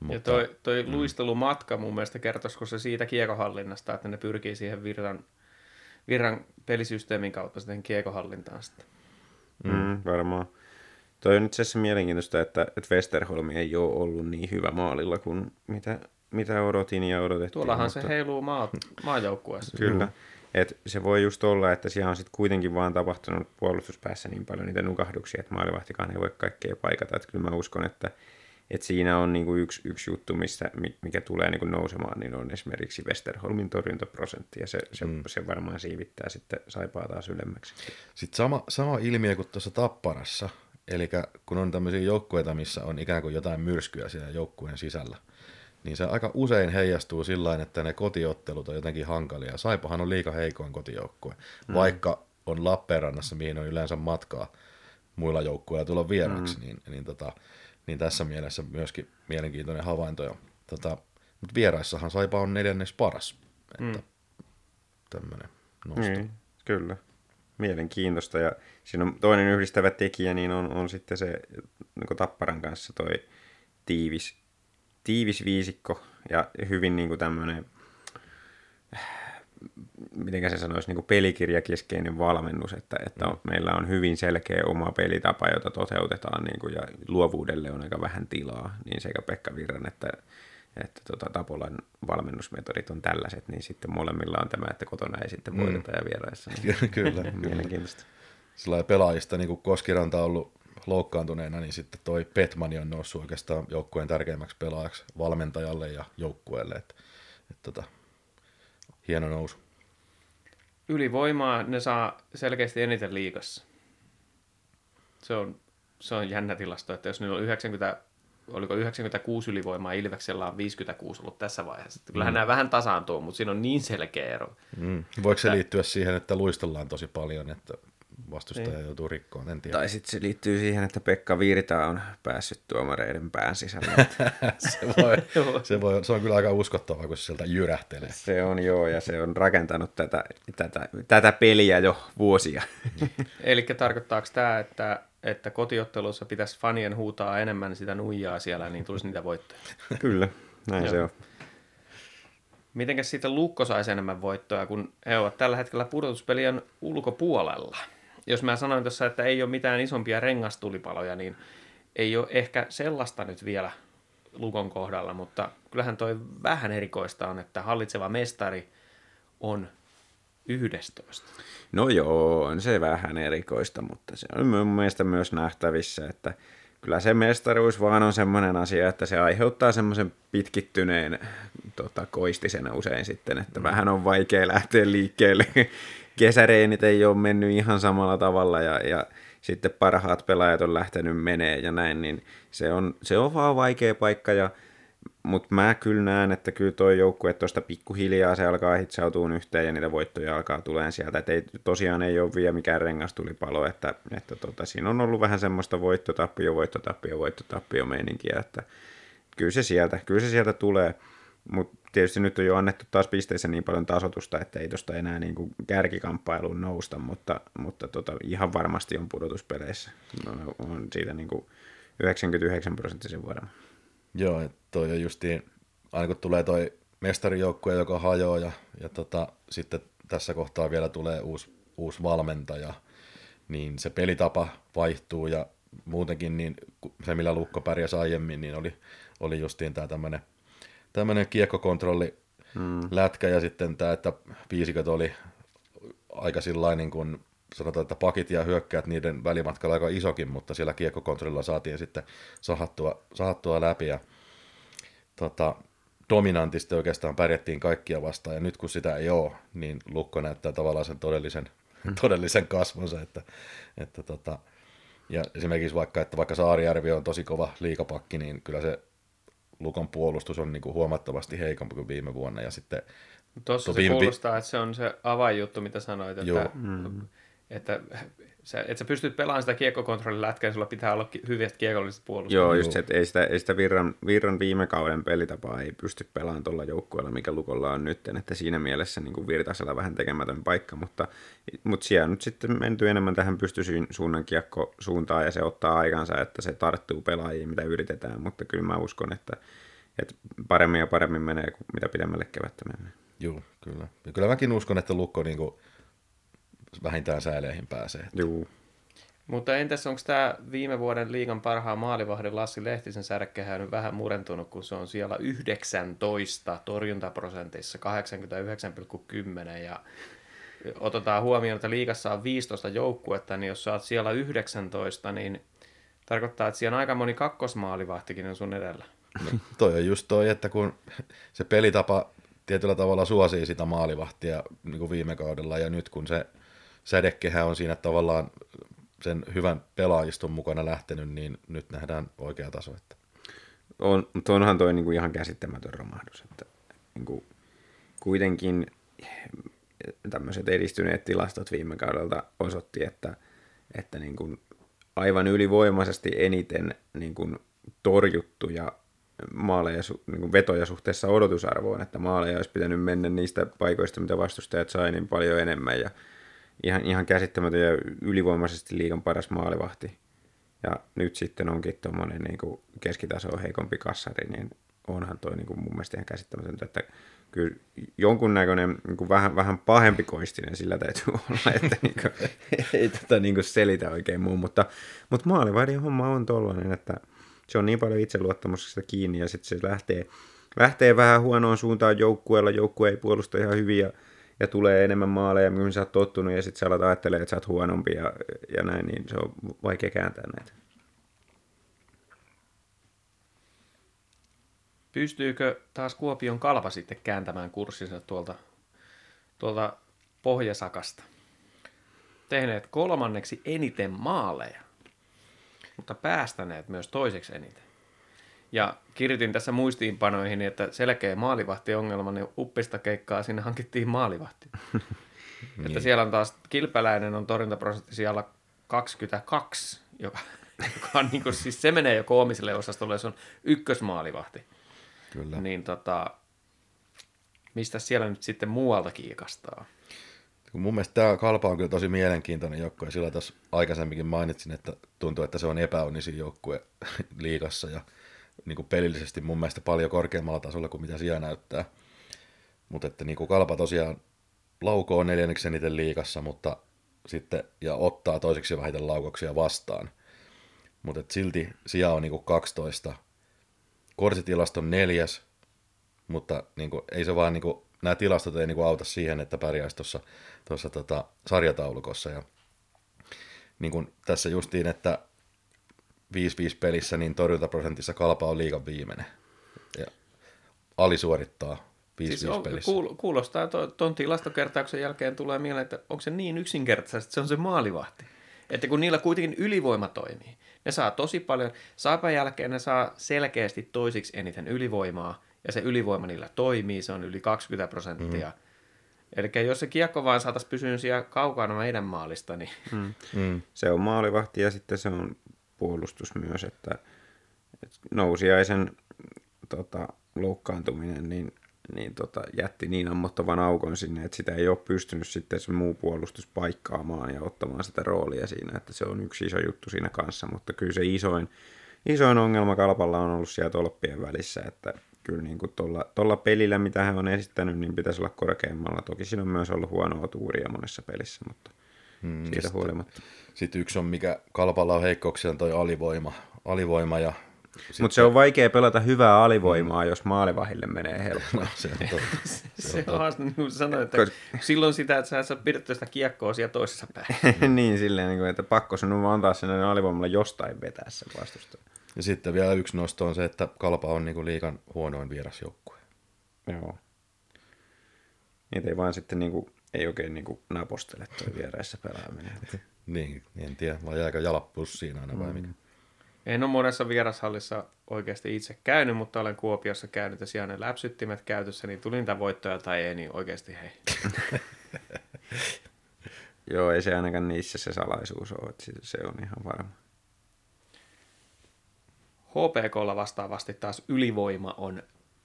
Mutta... Ja toi, toi mm. luistelumatka mun mielestä kertoisiko se siitä kiekohallinnasta, että ne pyrkii siihen virran, virran pelisysteemin kautta sitten kiekohallintaan sitten. Mm, varmaan. Toi on itse asiassa mielenkiintoista, että, että Westerholm ei ole ollut niin hyvä maalilla kuin mitä, mitä odotin ja odotettiin. Tuollahan mutta... se heiluu maa, maajoukkueessa. Kyllä. Mm. Et se voi just olla, että siellä on sitten kuitenkin vaan tapahtunut puolustuspäässä niin paljon niitä nukahduksia, että maalivahtikaan ei voi kaikkea paikata. Että kyllä mä uskon, että, että siinä on niinku yksi, yksi juttu, missä, mikä tulee niinku nousemaan, niin on esimerkiksi Westerholmin torjuntaprosentti, ja se, se, mm. se varmaan siivittää sitten saipaa taas ylemmäksi. Sitten sama, sama ilmiö kuin tuossa Tapparassa, eli kun on tämmöisiä joukkueita, missä on ikään kuin jotain myrskyä siellä joukkueen sisällä, niin se aika usein heijastuu sillä että ne kotiottelut on jotenkin hankalia. Saipahan on liika heikoin kotijoukkue, mm. vaikka on Lappeenrannassa, mihin on yleensä matkaa muilla joukkueilla tulla vieraksi, mm. niin, niin, tota, niin tässä mielessä myöskin mielenkiintoinen havainto. Jo. Tota, mutta vieraissahan Saipa on neljännes paras, että mm. tämmöinen nosto. Mm, kyllä, mielenkiintoista. Ja siinä on toinen yhdistävä tekijä, niin on, on sitten se niin Tapparan kanssa toi tiivis tiivis viisikko ja hyvin niin kuin tämmöinen, miten se sanoisi, niin kuin pelikirjakeskeinen valmennus, että, että on, meillä on hyvin selkeä oma pelitapa, jota toteutetaan niin kuin, ja luovuudelle on aika vähän tilaa, niin sekä Pekka Virran että, että tota, Tapolan valmennusmetodit on tällaiset, niin sitten molemmilla on tämä, että kotona ei sitten voiteta mm. ja vieraissa. Niin Kyllä. Mielenkiintoista. Sillä pelaajista niin kuin Koskiranta on ollut loukkaantuneena, niin sitten toi Petmani on noussut oikeastaan joukkueen tärkeimmäksi pelaajaksi valmentajalle ja joukkueelle. Että, että tota, hieno nousu. Ylivoimaa ne saa selkeästi eniten liikassa. Se on, se on jännä tilasto, että jos niillä on 90, oliko 96 ylivoimaa, Ilveksellä on 56 ollut tässä vaiheessa. Kyllähän mm. nämä vähän tasaantuu, mutta siinä on niin selkeä ero. Mm. Voiko se että... liittyä siihen, että luistellaan tosi paljon, että vastustaja niin. joutuu rikkoon, en tiedä. Tai sitten se liittyy siihen, että Pekka Virta on päässyt tuomareiden pään sisälle. se, voi, se, voi, se on kyllä aika uskottavaa, kun se sieltä jyrähtelee. Se on joo, ja se on rakentanut tätä, tätä, tätä peliä jo vuosia. Eli tarkoittaako tämä, että, että kotiottelussa pitäisi fanien huutaa enemmän sitä nuijaa siellä, niin tulisi niitä voittoja? kyllä, näin se on. Mitenkäs sitten Lukko saisi enemmän voittoja, kun he ovat tällä hetkellä pudotuspelien ulkopuolella? Jos mä sanoin tuossa, että ei ole mitään isompia rengastulipaloja, niin ei ole ehkä sellaista nyt vielä Lukon kohdalla, mutta kyllähän toi vähän erikoista on, että hallitseva mestari on 11. No joo, on se vähän erikoista, mutta se on mun mielestä myös nähtävissä, että kyllä se mestaruus vaan on semmoinen asia, että se aiheuttaa semmoisen pitkittyneen tota, koistisena usein sitten, että mm. vähän on vaikea lähteä liikkeelle kesäreenit ei ole mennyt ihan samalla tavalla ja, ja sitten parhaat pelaajat on lähtenyt menee ja näin, niin se on, se on vaan vaikea paikka ja mutta mä kyllä näen, että kyllä toi joukkue tuosta pikkuhiljaa se alkaa hitsautua yhteen ja niitä voittoja alkaa tulemaan sieltä. Et ei, tosiaan ei ole vielä mikään rengastulipalo, että, että tota, siinä on ollut vähän semmoista voittotappio, voittotappio, voittotappio meininkiä, että kyllä se sieltä, kyllä se sieltä tulee. Mutta tietysti nyt on jo annettu taas pisteissä niin paljon tasotusta, että ei tuosta enää niin kuin kärkikamppailuun nousta, mutta, mutta tota, ihan varmasti on pudotuspeleissä. No, on siitä niin kuin 99 prosenttisen vuoden. Joo, toi on justiin, aina kun tulee toi mestarijoukkue, joka hajoaa ja, ja tota, sitten tässä kohtaa vielä tulee uusi, uusi valmentaja, niin se pelitapa vaihtuu ja muutenkin niin se, millä Lukko pärjäsi aiemmin, niin oli, oli justiin tämä tämmöinen tämmöinen kiekkokontrolli hmm. lätkä ja sitten tämä, että viisikot oli aika sillain niin kuin sanotaan, että pakit ja hyökkäät niiden välimatkalla aika isokin, mutta siellä kiekkokontrollilla saatiin sitten sahattua, sahattua läpi ja tota, dominantisti oikeastaan pärjättiin kaikkia vastaan ja nyt kun sitä ei ole, niin Lukko näyttää tavallaan sen todellisen, hmm. todellisen kasvonsa, että, että tota, ja esimerkiksi vaikka, että vaikka Saarijärvi on tosi kova liikapakki, niin kyllä se Lukon puolustus on niin kuin huomattavasti heikompi kuin viime vuonna. Ja sitten Tuossa se viime... kuulostaa, että se on se avainjuttu, mitä sanoit, että, mm. että sä, että sä pystyt pelaamaan sitä kiekkokontrollin lätkää, sulla pitää olla ki- hyviä kiekolliset puolustajat. Joo, just se, että ei sitä, ei sitä virran, virran viime kauden pelitapaa ei pysty pelaamaan tuolla joukkueella, mikä Lukolla on nyt, että siinä mielessä niin Virtasella vähän tekemätön paikka, mutta, mutta siellä on nyt sitten menty enemmän tähän pystysyyn suunnan kiekko suuntaan ja se ottaa aikansa, että se tarttuu pelaajiin, mitä yritetään, mutta kyllä mä uskon, että, että paremmin ja paremmin menee kuin mitä pidemmälle kevättä menee. Joo, kyllä. Ja kyllä mäkin uskon, että Lukko niin kuin vähintään säileihin pääsee. Joo. Mutta entäs onko tämä viime vuoden liigan parhaan maalivahdin Lassi Lehtisen särkkehä nyt vähän murentunut, kun se on siellä 19 torjuntaprosentissa 89,10 ja otetaan huomioon, että liigassa on 15 joukkuetta, niin jos sä oot siellä 19, niin tarkoittaa, että siellä on aika moni kakkosmaalivahtikin on sun edellä. No, toi on just toi, että kun se pelitapa tietyllä tavalla suosii sitä maalivahtia niin kuin viime kaudella, ja nyt kun se sädekehä on siinä tavallaan sen hyvän pelaajiston mukana lähtenyt, niin nyt nähdään oikea taso. Että. On, mutta onhan toi niinku ihan käsittämätön romahdus, että niinku, kuitenkin tämmöiset edistyneet tilastot viime kaudelta osoitti, että, että niinku aivan ylivoimaisesti eniten niinku torjuttuja maaleja, niin vetoja suhteessa odotusarvoon, että maaleja olisi pitänyt mennä niistä paikoista, mitä vastustajat sai, niin paljon enemmän. Ja ihan, ihan käsittämätön ja ylivoimaisesti liikan paras maalivahti. Ja nyt sitten onkin tuommoinen niin keskitaso heikompi kassari, niin onhan toi niin kuin mun mielestä ihan käsittämätöntä, että kyllä jonkunnäköinen niin kuin vähän, vähän pahempi koistinen sillä täytyy olla, että niin kuin, ei tätä niin kuin selitä oikein muu, mutta, mutta maalivahdin homma on tollainen, että se on niin paljon itseluottamuksesta kiinni ja sitten se lähtee, lähtee vähän huonoon suuntaan joukkueella, joukkue ei puolusta ihan hyvin ja, ja tulee enemmän maaleja, mihin sä oot tottunut ja sitten sä alat ajattelemaan, että sä oot huonompi ja, ja näin, niin se on vaikea kääntää näitä. Pystyykö taas Kuopion kalpa sitten kääntämään kurssinsa tuolta, tuolta pohjasakasta? Tehneet kolmanneksi eniten maaleja, mutta päästäneet myös toiseksi eniten. Ja kirjoitin tässä muistiinpanoihin, että selkeä maalivahtiongelma, niin uppista keikkaa sinne hankittiin maalivahti. niin. Että siellä on taas kilpäläinen on torjuntaprosentti siellä 22, joka, joka on niin kuin, siis se menee jo koomiselle osastolle, se on ykkösmaalivahti. Kyllä. Niin tota, mistä siellä nyt sitten muualta kiikastaa? Mun mielestä tämä kalpa on kyllä tosi mielenkiintoinen joukkue, ja sillä tuossa aikaisemminkin mainitsin, että tuntuu, että se on epäonnisin joukkue liigassa, ja niin kuin pelillisesti mun mielestä paljon korkeammalla tasolla kuin mitä siellä näyttää. Mutta että niin kuin kalpa tosiaan laukoo neljänneksi eniten liikassa, mutta sitten, ja ottaa toiseksi vähiten laukoksia vastaan. Mutta silti sija on niin kuin 12. Korsitilaston neljäs, mutta niin kuin, ei se vaan, niin kuin, nämä tilastot ei niin kuin, auta siihen, että pärjäisi tuossa, tota, sarjataulukossa. Ja, niin kuin tässä justiin, että 5-5 pelissä, niin torjuntaprosentissa kalpa on liigan viimeinen. Ja alisuorittaa 5-5 Siis on, pelissä. kuul, kuulostaa, tuon to, tilastokertauksen jälkeen tulee mieleen, että onko se niin yksinkertaisesti, että se on se maalivahti. Että kun niillä kuitenkin ylivoima toimii, ne saa tosi paljon, saipan jälkeen ne saa selkeästi toisiksi eniten ylivoimaa, ja se ylivoima niillä toimii, se on yli 20 prosenttia. Mm. Eli jos se kiekko vaan saataisiin pysyä siellä kaukana meidän maalista, niin Mm. Mm. Se on maalivahti ja sitten se on puolustus myös, että, että nousiaisen tota, loukkaantuminen niin, niin tota, jätti niin ammottavan aukon sinne, että sitä ei ole pystynyt sitten se muu puolustus paikkaamaan ja ottamaan sitä roolia siinä, että se on yksi iso juttu siinä kanssa, mutta kyllä se isoin, isoin ongelma Kalpalla on ollut siellä tolppien välissä, että kyllä niin kuin tuolla, tuolla pelillä, mitä hän on esittänyt, niin pitäisi olla korkeammalla. Toki siinä on myös ollut huonoa tuuria monessa pelissä, mutta hmm, siitä sitten, huolimatta. Sitten yksi on, mikä Kalpalla on heikkouksia, on toi alivoima. alivoima ja mutta se on vaikea pelata hyvää alivoimaa, mm. jos maalivahille menee helppoa. No, se on totta. se, se on haaste, niin kuin sanoin, että Kos... silloin sitä, että sä et saa pidettyä sitä kiekkoa siellä toisessa päin. niin, silleen, niin kuin, että pakko sun on antaa sen alivoimalla jostain vetää sen vastusta. Ja sitten vielä yksi nosto on se, että Kalpa on niin liikan huonoin vierasjoukkue. Joo. Niitä ei vaan sitten niin kuin, ei oikein niin kuin napostele tuo vieraissa pelaaminen. niin, en tiedä, vai jääkö jalat pussiin aina vai mm. mikä. En ole monessa vierashallissa oikeasti itse käynyt, mutta olen Kuopiossa käynyt ja siellä ne läpsyttimet käytössä, niin tuli niitä voittoja tai ei, niin oikeasti hei. joo, ei se ainakaan niissä se salaisuus ole, että se on ihan varma. HPKlla vastaavasti taas ylivoima on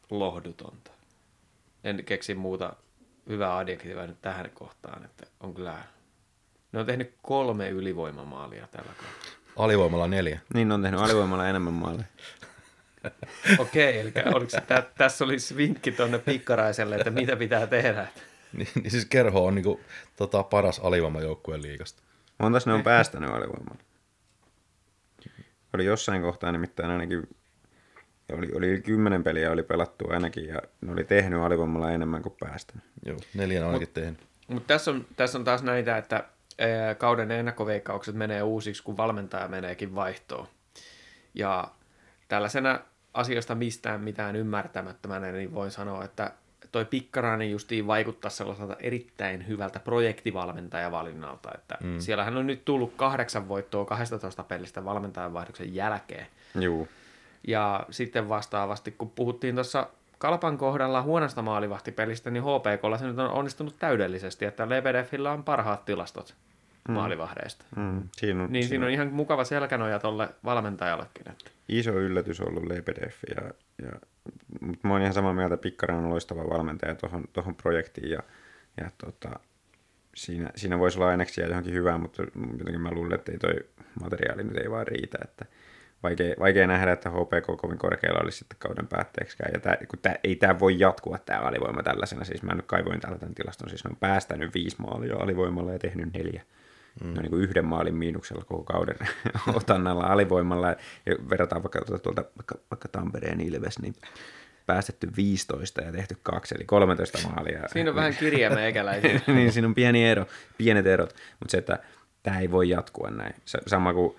lohdutonta. En keksi muuta hyvää adjektiivia nyt tähän kohtaan, että on kyllä... Ne on tehnyt kolme ylivoimamaalia tällä kaudella. Alivoimalla neljä. Niin on tehnyt alivoimalla enemmän maaleja. Okei, eli oliko se, tä, tässä olisi vinkki tuonne pikkaraiselle, että mitä pitää tehdä. Niin, niin siis Kerho on niinku, tota, paras alivoimajoukkueen liigasta. Montas ne on päästänyt alivoimalla? Oli jossain kohtaa nimittäin ainakin, oli, oli yli kymmenen peliä oli pelattu ainakin, ja ne oli tehnyt alivoimalla enemmän kuin päästänyt. Joo, neljän on ainakin tehnyt. Mutta tässä on, tässä on taas näitä, että ää, kauden ennakkoveikkaukset menee uusiksi, kun valmentaja meneekin vaihtoon. Ja tällaisena asioista mistään mitään ymmärtämättömänä, niin voin sanoa, että toi Pikkarainen justiin vaikuttaa sellaiselta erittäin hyvältä projektivalmentajavalinnalta, että mm. siellähän on nyt tullut kahdeksan voittoa 12 pelistä valmentajan vaihdoksen jälkeen. Juu. Ja sitten vastaavasti, kun puhuttiin tuossa Kalpan kohdalla huonosta maalivahtipelistä, niin HPKlla se nyt on onnistunut täydellisesti, että Lebedefillä on parhaat tilastot mm. maalivahdeista. Mm. Siinä on, Niin siinä on ihan mukava selkänoja tolle valmentajallekin. Että. iso yllätys ollut Lebedeff. Ja, ja, mutta mä oon ihan samaa mieltä, Pikkarainen on loistava valmentaja tuohon, tuohon projektiin ja, ja tota, siinä, siinä voisi olla aineksia johonkin hyvää, mutta jotenkin mä luulen, että ei toi materiaali nyt ei vaan riitä, että vaikea, vaikea nähdä, että HPK kovin korkealla olisi sitten kauden päätteeksikään. Ja tää, kun tää, ei tämä voi jatkua tämä alivoima tällaisena. Siis mä nyt kaivoin täällä tämän tilaston. Siis ne on päästänyt viisi maalia alivoimalla ja tehnyt neljä. Mm. Ne on niin kuin yhden maalin miinuksella koko kauden otannalla alivoimalla. Ja verrataan vaikka tuolta, tuolta vaikka, vaikka Tampereen Ilves, niin päästetty 15 ja tehty kaksi, eli 13 maalia. Siinä on vähän kirja meikäläisiä. niin, siinä on pieni ero, pienet erot, mutta se, että tämä ei voi jatkua näin. Sama kuin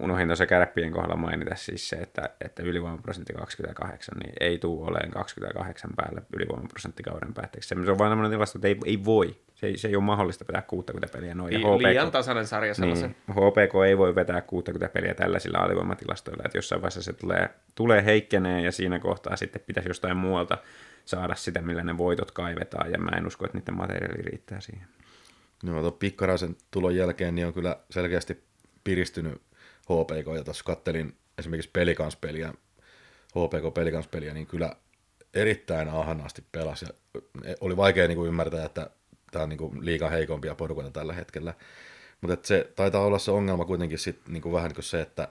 unohdin tuossa kärppien kohdalla mainita siis se, että, että ylivoimaprosentti 28, niin ei tule olemaan 28 päälle ylivoimaprosentti kauden päätteeksi. Se on vain tämmöinen tilasto, että ei, ei voi. Se ei, se ei ole mahdollista pitää 60 peliä noin. Li- HPK, liian tasainen sarja sellaisen. niin, HPK ei voi vetää 60 peliä tällaisilla alivoimatilastoilla, että jossain vaiheessa se tulee, tulee heikkenee ja siinä kohtaa sitten pitäisi jostain muualta saada sitä, millä ne voitot kaivetaan, ja mä en usko, että niiden materiaali riittää siihen. No, tuon Pikkaraisen tulon jälkeen niin on kyllä selkeästi piristynyt HPK, ja tuossa kattelin esimerkiksi pelikanspeliä, HPK pelikanspeliä, niin kyllä erittäin ahanaasti pelasi. Ja oli vaikea niin kuin ymmärtää, että tämä on niin kuin liikaa heikompia porukoita tällä hetkellä. Mutta se taitaa olla se ongelma kuitenkin sit, niin kuin vähän niin kuin se, että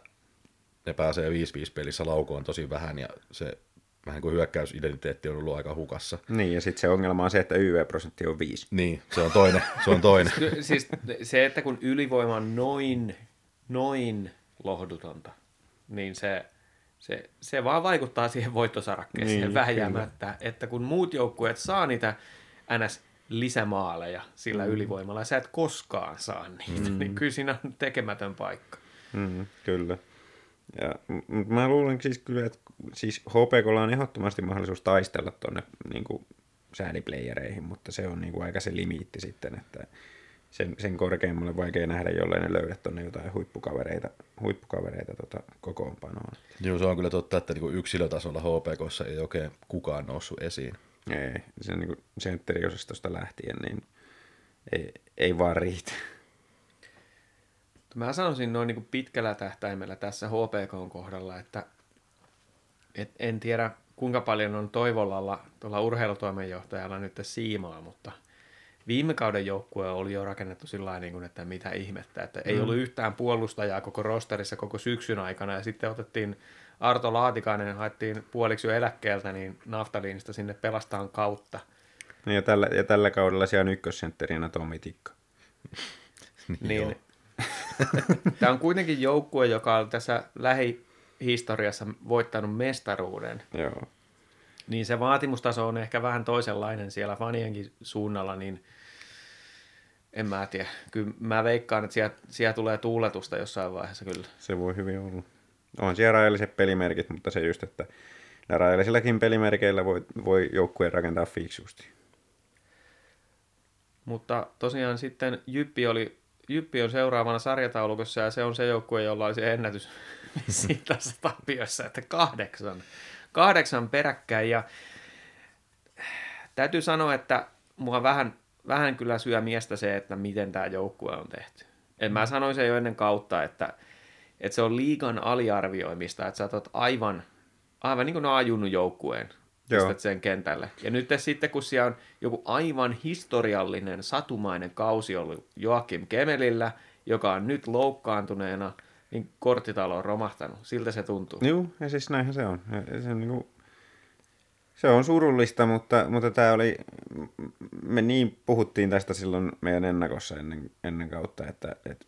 ne pääsee 5-5 pelissä laukoon tosi vähän, ja se vähän niin kuin hyökkäysidentiteetti on ollut aika hukassa. Niin, ja sitten se ongelma on se, että YV-prosentti on 5. Niin, se on toinen. Se on toinen. siis se, että kun ylivoima on noin, noin lohdutonta, niin se, se, se vaan vaikuttaa siihen voittosarakkeeseen Niin, vähjäämättä, että kun muut joukkueet saa niitä NS lisämaaleja sillä mm. ylivoimalla, ja sä et koskaan saa niitä, mm. niin kyllä siinä on tekemätön paikka. Mm, kyllä. Ja, m- mä luulen siis kyllä, että siis HPKlla on ehdottomasti mahdollisuus taistella tuonne niin säädiplayereihin, mutta se on niin kuin aika se limiitti sitten, että sen, sen korkeammalle vaikea nähdä, jollei ne löydä tuonne jotain huippukavereita, huippukavereita tota, kokoonpanoon. Joo, se on kyllä totta, että niin yksilötasolla HPKssa ei oikein kukaan noussut esiin. Ei, se niin kuin sentteriosastosta lähtien, niin ei, ei vaan riitä. Mä sanoisin noin niin kuin pitkällä tähtäimellä tässä HPK kohdalla, että et en tiedä kuinka paljon on Toivolalla tuolla urheilutoimenjohtajalla nyt siimaa, mutta viime kauden joukkue oli jo rakennettu sillä niin kuin, että mitä ihmettä, että ei mm. ollut yhtään puolustajaa koko rosterissa koko syksyn aikana ja sitten otettiin Arto Laatikainen, haettiin puoliksi jo eläkkeeltä, niin naftaliinista sinne pelastaan kautta. No ja, tällä, ja tällä kaudella siellä on ykkössentterinä Tomi Tikka. niin, Tämä on kuitenkin joukkue, joka on tässä lähihistoriassa voittanut mestaruuden. Joo. Niin se vaatimustaso on ehkä vähän toisenlainen siellä fanienkin suunnalla, niin en mä tiedä. Kyllä mä veikkaan, että siellä, siellä tulee tuuletusta jossain vaiheessa kyllä. Se voi hyvin olla. On siellä rajalliset pelimerkit, mutta se just, että rajallisillakin pelimerkeillä voi, voi joukkueen rakentaa fiksusti. Mutta tosiaan sitten Jyppi, oli, Jyppi on seuraavana sarjataulukossa ja se on se joukkue, jolla oli se ennätys tässä tappiossa, että kahdeksan, kahdeksan peräkkäin. Ja täytyy sanoa, että mua vähän vähän kyllä syö miestä se, että miten tämä joukkue on tehty. Et mä sanoin sen jo ennen kautta, että, että se on liikan aliarvioimista, että sä oot aivan, aivan niin kuin ne ajunnut joukkueen, Joo. pistät sen kentälle. Ja nyt sitten, kun siellä on joku aivan historiallinen, satumainen kausi ollut Joakim Kemelillä, joka on nyt loukkaantuneena, niin korttitalo on romahtanut. Siltä se tuntuu. Joo, ja siis näinhän se on. Se on, niin kuin, se on surullista, mutta, mutta tämä oli, me niin puhuttiin tästä silloin meidän ennakossa ennen, ennen kautta, että et,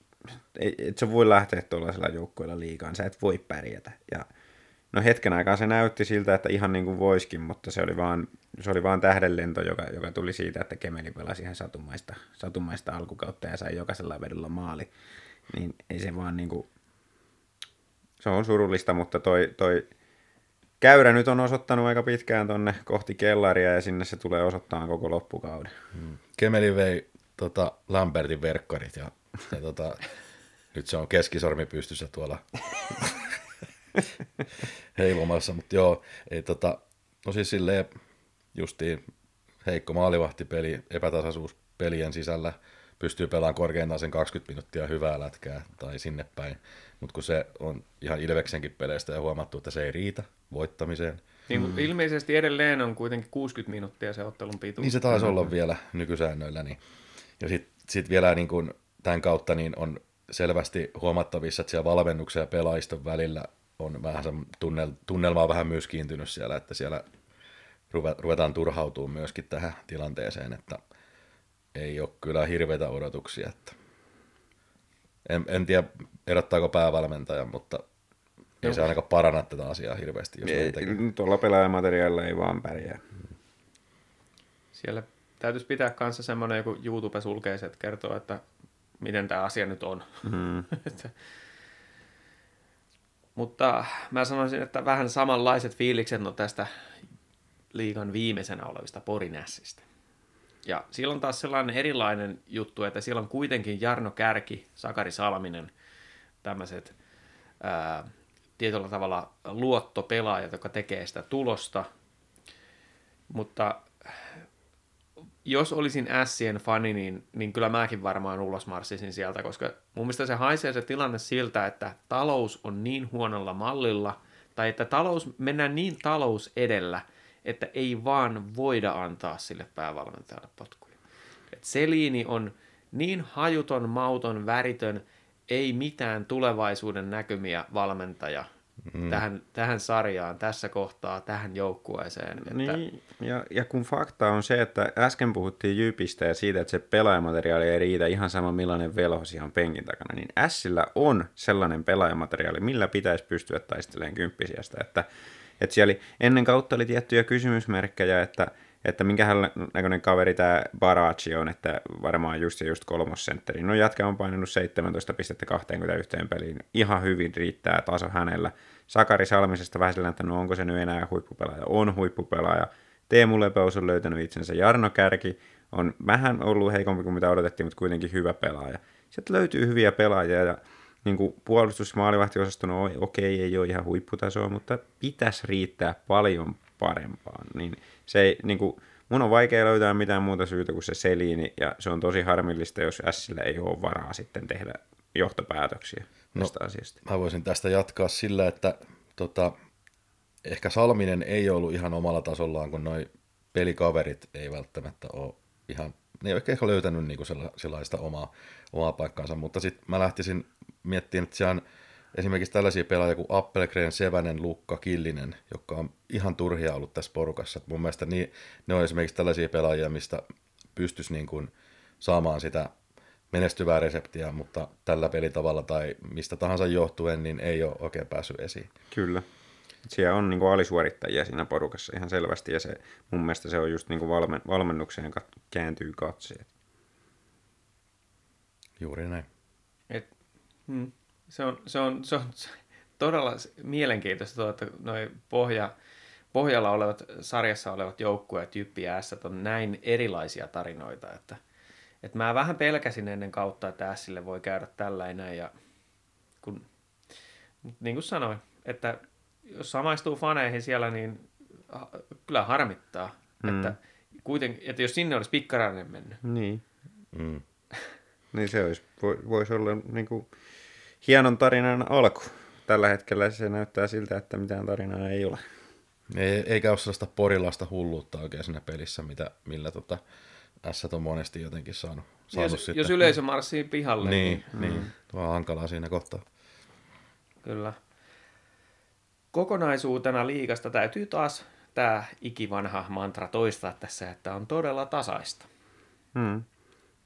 et, et sä voi lähteä tuollaisella joukkueella liikaan, sä et voi pärjätä. Ja no hetken aikaa se näytti siltä, että ihan niin kuin voiskin, mutta se oli vaan, se oli vaan tähdenlento, joka, joka tuli siitä, että Kemeli pelasi ihan satumaista, satumaista alkukautta ja sai jokaisella vedolla maali. Niin ei se vaan niin kuin, se on surullista, mutta toi, toi käyrä nyt on osoittanut aika pitkään tonne kohti kellaria ja sinne se tulee osoittamaan koko loppukauden. Kemeli vei tota, Lambertin verkkarit ja, ja tota, nyt se on keskisormi pystyssä tuolla heilumassa, mutta joo, ei tota, no siis silleen justiin heikko maalivahtipeli, epätasaisuus pelien sisällä, pystyy pelaamaan korkeintaan sen 20 minuuttia hyvää lätkää tai sinne päin, mutta kun se on ihan Ilveksenkin peleistä ja huomattu, että se ei riitä voittamiseen, Niin, mm. Ilmeisesti edelleen on kuitenkin 60 minuuttia se ottelun pituus. Niin se taisi olla vielä nykysäännöillä. Niin. Ja sitten sit vielä niin kun tämän kautta niin on selvästi huomattavissa, että siellä valmennuksen ja pelaajiston välillä on vähän se tunnel, tunnelma on vähän myös kiintynyt siellä, että siellä ruve- ruvetaan turhautumaan myöskin tähän tilanteeseen, että ei ole kyllä hirveitä odotuksia. Että en, en tiedä, erottaako päävalmentaja, mutta ei se ainakaan paranna tätä asiaa hirveästi, jos näin Ei, tekee. tuolla pelaajamateriaalilla ei vaan pärjää. Siellä täytyisi pitää kanssa semmoinen joku YouTube sulkeisi, että kertoo, että miten tämä asia nyt on. Mm. Mutta mä sanoisin, että vähän samanlaiset fiilikset on tästä liigan viimeisenä olevista Porinässistä. Ja siellä on taas sellainen erilainen juttu, että siellä on kuitenkin Jarno Kärki, Sakari Salminen, tämmöiset ää, tietyllä tavalla luottopelaajat, jotka tekee sitä tulosta. Mutta jos olisin Sien fani, niin, niin kyllä mäkin varmaan ulos marssisin sieltä, koska mun mielestä se haisee se tilanne siltä, että talous on niin huonolla mallilla, tai että talous, mennään niin talous edellä, että ei vaan voida antaa sille päävalmentajalle potkuja. Et Seliini on niin hajuton, mauton, väritön, ei mitään tulevaisuuden näkymiä valmentaja mm. tähän, tähän sarjaan, tässä kohtaa, tähän joukkueeseen. Että, Niin, ja, ja kun fakta on se, että äsken puhuttiin Jypistä ja siitä, että se pelaajamateriaali ei riitä ihan sama millainen velho siellä on penkin takana, niin Sillä on sellainen pelaajamateriaali, millä pitäisi pystyä taistelemaan kymppisiästä, että, että siellä ennen kautta oli tiettyjä kysymysmerkkejä, että, että minkähän näköinen kaveri tämä Barachi on, että varmaan just ja just kolmosentteri. No jätkä on painanut 17 pistettä 21 peliin. Ihan hyvin riittää taso hänellä. Sakari Salmisesta vähän sillä, että no onko se nyt enää huippupelaaja? On huippupelaaja. Teemu Lepeus on löytänyt itsensä. Jarno Kärki on vähän ollut heikompi kuin mitä odotettiin, mutta kuitenkin hyvä pelaaja. Sieltä löytyy hyviä pelaajia ja niin kuin puolustusmaalivahtiosaston no okei, ei ole ihan huipputasoa, mutta pitäisi riittää paljon parempaan. Niin se ei, niin kuin, mun on vaikea löytää mitään muuta syytä kuin se seliini, ja se on tosi harmillista, jos Sillä ei ole varaa sitten tehdä johtopäätöksiä tästä no, asiasta. Mä voisin tästä jatkaa sillä, että tota, ehkä Salminen ei ollut ihan omalla tasollaan, kun noi pelikaverit ei välttämättä ole ihan, ne ei ole ehkä löytänyt sella, sellaista omaa, omaa paikkaansa, mutta sitten mä lähtisin miettimään, että siellä on esimerkiksi tällaisia pelaajia kuin Appelgren, Sevänen, Lukka, Killinen, jotka on ihan turhia ollut tässä porukassa. Et mun mielestä niin, ne on esimerkiksi tällaisia pelaajia, mistä pystyisi niin kuin saamaan sitä menestyvää reseptiä, mutta tällä pelitavalla tai mistä tahansa johtuen, niin ei ole oikein päässyt esiin. Kyllä. Siellä on niin kuin alisuorittajia siinä porukassa ihan selvästi, ja se, mun mielestä se on just niin kuin valmen, valmennukseen kat- kääntyy katseet. Juuri näin. Et, hmm, se, on, se, on, se on todella mielenkiintoista, tuo, että noi pohja, pohjalla olevat, sarjassa olevat joukkueet, Jyppi ja S, on näin erilaisia tarinoita, että, että mä vähän pelkäsin ennen kautta, että Sille voi käydä tällainen, ja kun, niin kuin sanoin, että jos samaistuu faneihin siellä, niin ha- kyllä harmittaa, mm. että kuitenkin, että jos sinne olisi pikkarainen mennyt. Niin. Mm. Niin se olisi, voi- voisi olla niin kuin hienon tarinan alku. Tällä hetkellä se näyttää siltä, että mitään tarinaa ei ole. Ei, eikä ole sellaista porilaista hulluutta oikein siinä pelissä, mitä, millä tota, S on monesti jotenkin saanut, saanut Jos, sitten. jos yleisö marssii pihalle, Niin, niin. Mm. Tuo on hankalaa siinä kohtaa. Kyllä. Kokonaisuutena liikasta täytyy taas tämä ikivanha mantra toistaa tässä, että on todella tasaista. Hmm.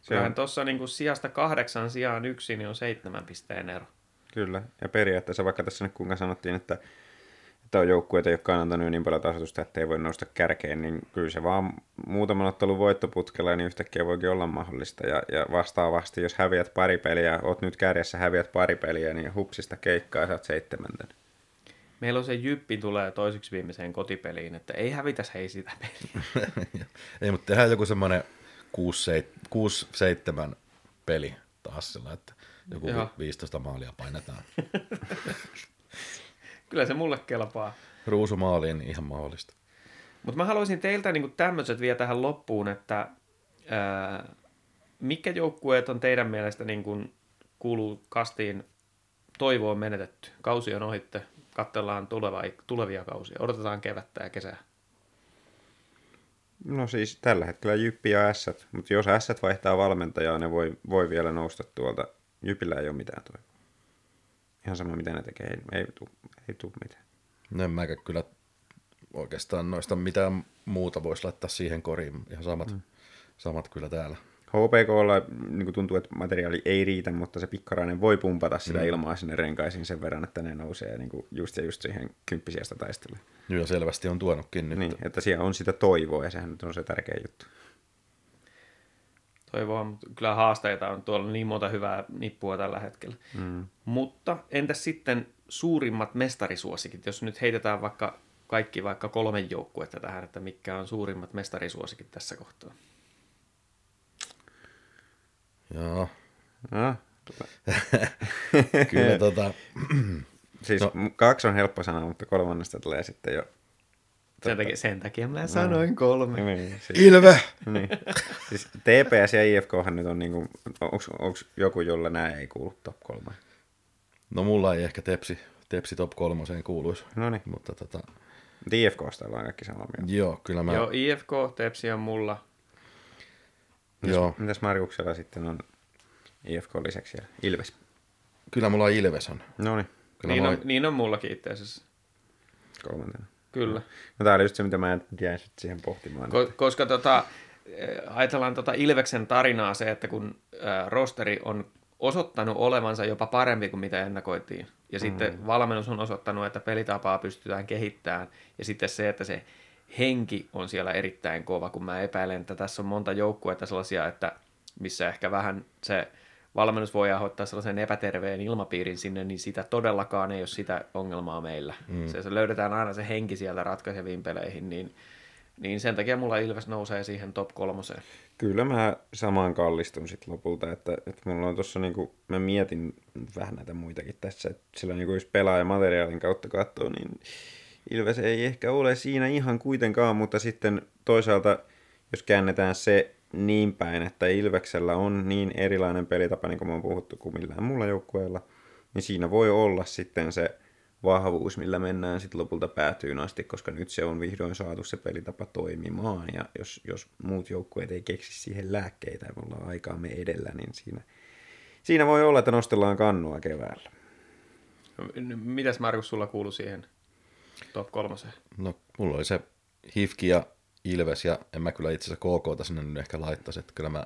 Kyllähän tuossa niin sijasta kahdeksan sijaan yksi, niin on seitsemän pisteen ero. kyllä. Ja periaatteessa vaikka tässä nyt kuinka sanottiin, että, että on joukkueita, jotka on antanut niin paljon tasoitusta, että ei voi nousta kärkeen, niin kyllä se vaan muutaman ottelun voittoputkella, niin yhtäkkiä voikin olla mahdollista. Ja, ja vastaavasti, jos häviät pari peliä, oot nyt kärjessä, häviät pari peliä, niin hupsista keikkaa ja saat seitsemänten. Meillä on se jyppi tulee toiseksi viimeiseen kotipeliin, että ei hävitäs hei sitä peliä. Ei, mutta tehdään joku semmoinen 6-7 peli taas sillä, että joku Joo. 15 maalia painetaan. Kyllä se mulle kelpaa. Ruusumaaliin ihan mahdollista. Mutta mä haluaisin teiltä niin tämmöiset vielä tähän loppuun, että ää, mitkä joukkueet on teidän mielestä niin kuin kuuluu kastiin toivo on menetetty, kausi on ohitte, katsellaan tuleva, tulevia kausia, odotetaan kevättä ja kesää. No siis tällä hetkellä Jyppi ja Ässät, mutta jos Ässät vaihtaa valmentajaa, ne voi, voi vielä nousta tuolta. Jypillä ei ole mitään toivoa. Ihan sama mitä ne tekee, ei, ei tule ei tuu mitään. No en mäkään kyllä oikeastaan noista mitään muuta voisi laittaa siihen koriin. Ihan samat, mm. samat kyllä täällä. HPKlla niin tuntuu, että materiaali ei riitä, mutta se pikkarainen voi pumpata sitä mm. ilmaa sinne renkaisiin sen verran, että ne nousee niin kuin just ja just siihen kymppisiästä taistelle. Joo, ja selvästi on tuonutkin nyt. Niin, että siellä on sitä toivoa ja sehän nyt on se tärkeä juttu. Toivoa, mutta kyllä haasteita on tuolla niin monta hyvää nippua tällä hetkellä. Mm. Mutta entäs sitten suurimmat mestarisuosikit, jos nyt heitetään vaikka kaikki vaikka kolme joukkuetta tähän, että mitkä on suurimmat mestarisuosikit tässä kohtaa? Joo, No, kyllä tota, siis No. no. kaksi on helppo sanoa, mutta kolmannesta tulee sitten jo... Sen takia, sen takia mä sanoin kolme. Niin, siis, Ilve! niin. siis TPS ja IFKhan nyt on niinku, onko joku, jolla nämä ei kuulu top kolmeen? No mulla ei ehkä tepsi, tepsi top kolmoseen kuuluisi. No niin, Mutta tota, IFKsta ollaan kaikki samaa mieltä. joo, kyllä mä, Joo, IFK, Tepsi on mulla. Joo, Mitäs Marjuksella sitten on IFK lisäksi siellä? Ilves. kyllä mulla Ilves on. No niin, Niin, on, niin on mullakin itse asiassa. kolmantena. Kyllä. No tää oli just se, mitä mä jäin sitten siihen pohtimaan. Ko- koska tota, eh, ajatellaan tota Ilveksen tarinaa se, että kun ää, rosteri on osoittanut olevansa jopa parempi kuin mitä ennakoitiin. Ja sitten valmennus on osoittanut, että pelitapaa pystytään kehittämään. Ja sitten se, että se henki on siellä erittäin kova, kun mä epäilen, että tässä on monta joukkuetta sellaisia, että missä ehkä vähän se valmennus voi aiheuttaa sellaisen epäterveen ilmapiirin sinne, niin sitä todellakaan ei ole sitä ongelmaa meillä. Mm. Se, se löydetään aina se henki sieltä ratkaiseviin peleihin, niin, niin sen takia mulla Ilves nousee siihen top kolmoseen. Kyllä mä samaan kallistun sitten lopulta, että, että mulla on tuossa niinku, mä mietin vähän näitä muitakin tässä, että sillä niinku jos pelaajamateriaalin kautta katsoo, niin Ilves ei ehkä ole siinä ihan kuitenkaan, mutta sitten toisaalta jos käännetään se niin päin, että Ilveksellä on niin erilainen pelitapa, niin kuin me on puhuttu, kuin millään muulla joukkueella, niin siinä voi olla sitten se vahvuus, millä mennään sitten lopulta päätyyn asti, koska nyt se on vihdoin saatu se pelitapa toimimaan, ja jos, jos muut joukkueet ei keksi siihen lääkkeitä ja ollaan aikaamme edellä, niin siinä, siinä voi olla, että nostellaan kannua keväällä. Mitäs Markus sulla kuuluu siihen top kolmoseen? No, mulla oli se Hifki ja Ilves, ja en mä kyllä itse asiassa KKta sinne nyt ehkä laittaisi, että kyllä mä,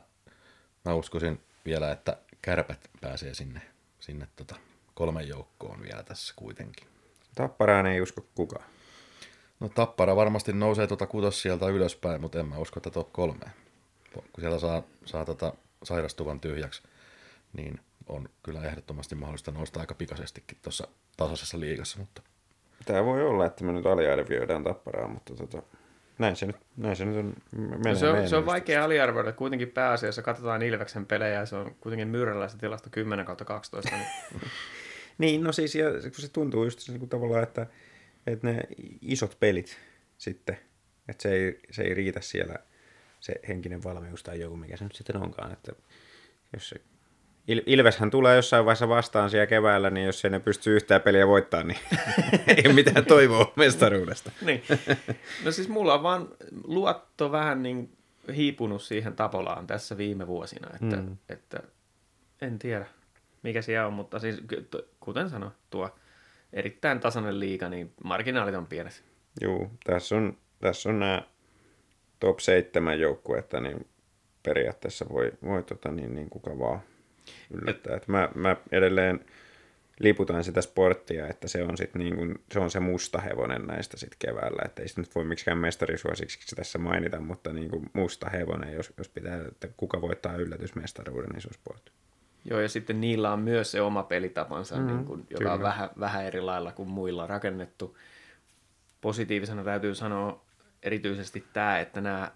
mä uskoisin vielä, että kärpät pääsee sinne, sinne tota kolmen joukkoon vielä tässä kuitenkin. Tapparaan ei usko kukaan. No Tappara varmasti nousee tuota kutos sieltä ylöspäin, mutta en mä usko, että top kolmeen. Kun sieltä saa, saa tota sairastuvan tyhjäksi, niin on kyllä ehdottomasti mahdollista nousta aika pikaisestikin tuossa tasaisessa liigassa, mutta Tämä voi olla, että me nyt aliarvioidaan Tapparaa, mutta tota, näin, se nyt, näin se nyt on. menee No se, on, se on vaikea aliarvioida. Kuitenkin pääasiassa katsotaan Ilveksen pelejä ja se on kuitenkin myyrällä se tilasto 10 kautta 12. Niin Niin, no siis ja kun se tuntuu just se, niin tavallaan, että, että ne isot pelit sitten, että se ei, se ei riitä siellä se henkinen valmius tai joku, mikä se nyt sitten onkaan. Että jos se Il- Ilveshän tulee jossain vaiheessa vastaan siellä keväällä, niin jos ei ne pystyy yhtään peliä voittamaan, niin ei mitään toivoa mestaruudesta. niin. No siis mulla on vaan luotto vähän niin hiipunut siihen Tapolaan tässä viime vuosina, että, mm. että en tiedä mikä siellä on, mutta siis kuten sanoin, tuo erittäin tasainen liiga, niin marginaalit on pienet. Joo, tässä on, tässä on nämä top 7 joukkuetta, niin periaatteessa voi, voi tota, niin, niin kuka vaan yllättää. Et, mä, mä edelleen liputan sitä sporttia, että se on, sit niin kuin, se, on se musta hevonen näistä sit keväällä. Että ei sitä nyt voi miksikään mestarisuosiksi tässä mainita, mutta niin kuin musta hevonen, jos, jos pitää, että kuka voittaa yllätysmestaruuden, niin se on sport. Joo, ja sitten niillä on myös se oma pelitapansa, mm, niin kuin, joka kyllä. on vähän, vähän eri lailla kuin muilla rakennettu. Positiivisena täytyy sanoa erityisesti tämä, että nämä,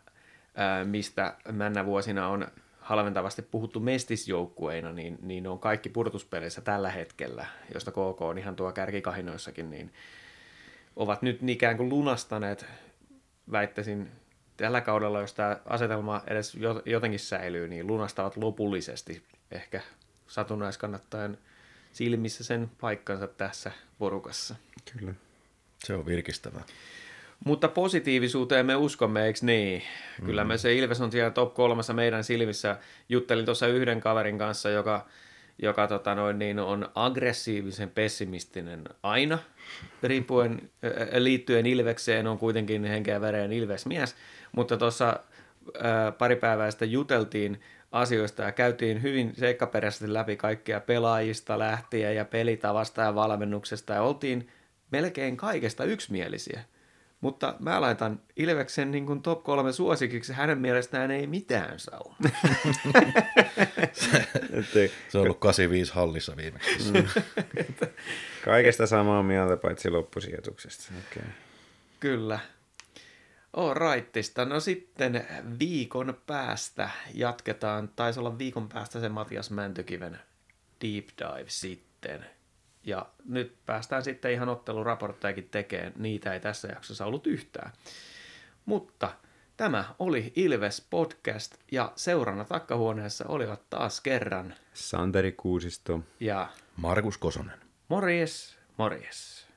ää, mistä männä vuosina on halventavasti puhuttu mestisjoukkueina, niin, niin ne on kaikki pudotuspeleissä tällä hetkellä, josta KK on ihan tuo kärkikahinoissakin, niin ovat nyt ikään kuin lunastaneet, väittäisin, tällä kaudella, jos tämä asetelma edes jotenkin säilyy, niin lunastavat lopullisesti ehkä satunnaiskannattajien silmissä sen paikkansa tässä porukassa. Kyllä. Se on virkistävää. Mutta positiivisuuteen me uskomme, eikö niin? Kyllä me se Ilves on siellä top kolmassa meidän silmissä. Juttelin tuossa yhden kaverin kanssa, joka, joka tota noin, niin on aggressiivisen pessimistinen aina, riippuen liittyen Ilvekseen, on kuitenkin henkeä vereen Ilvesmies, mutta tuossa pari päivää sitten juteltiin asioista ja käytiin hyvin seikkaperäisesti läpi kaikkia pelaajista lähtien ja pelitavasta ja valmennuksesta ja oltiin melkein kaikesta yksimielisiä. Mutta mä laitan Ilveksen niin kuin top kolme suosikiksi, hänen mielestään ei mitään sauma. se on ollut 85 hallissa viimeksi. Mm. Kaikesta samaa mieltä paitsi loppusijoituksesta. Okay. Kyllä. All rightista. No sitten viikon päästä jatketaan, taisi olla viikon päästä se Matias Mäntykiven deep dive sitten. Ja nyt päästään sitten ihan otteluraporttejakin tekemään. Niitä ei tässä jaksossa ollut yhtään. Mutta tämä oli Ilves Podcast ja seurana takkahuoneessa olivat taas kerran Santeri Kuusisto ja Markus Kosonen. Morjes, morjes.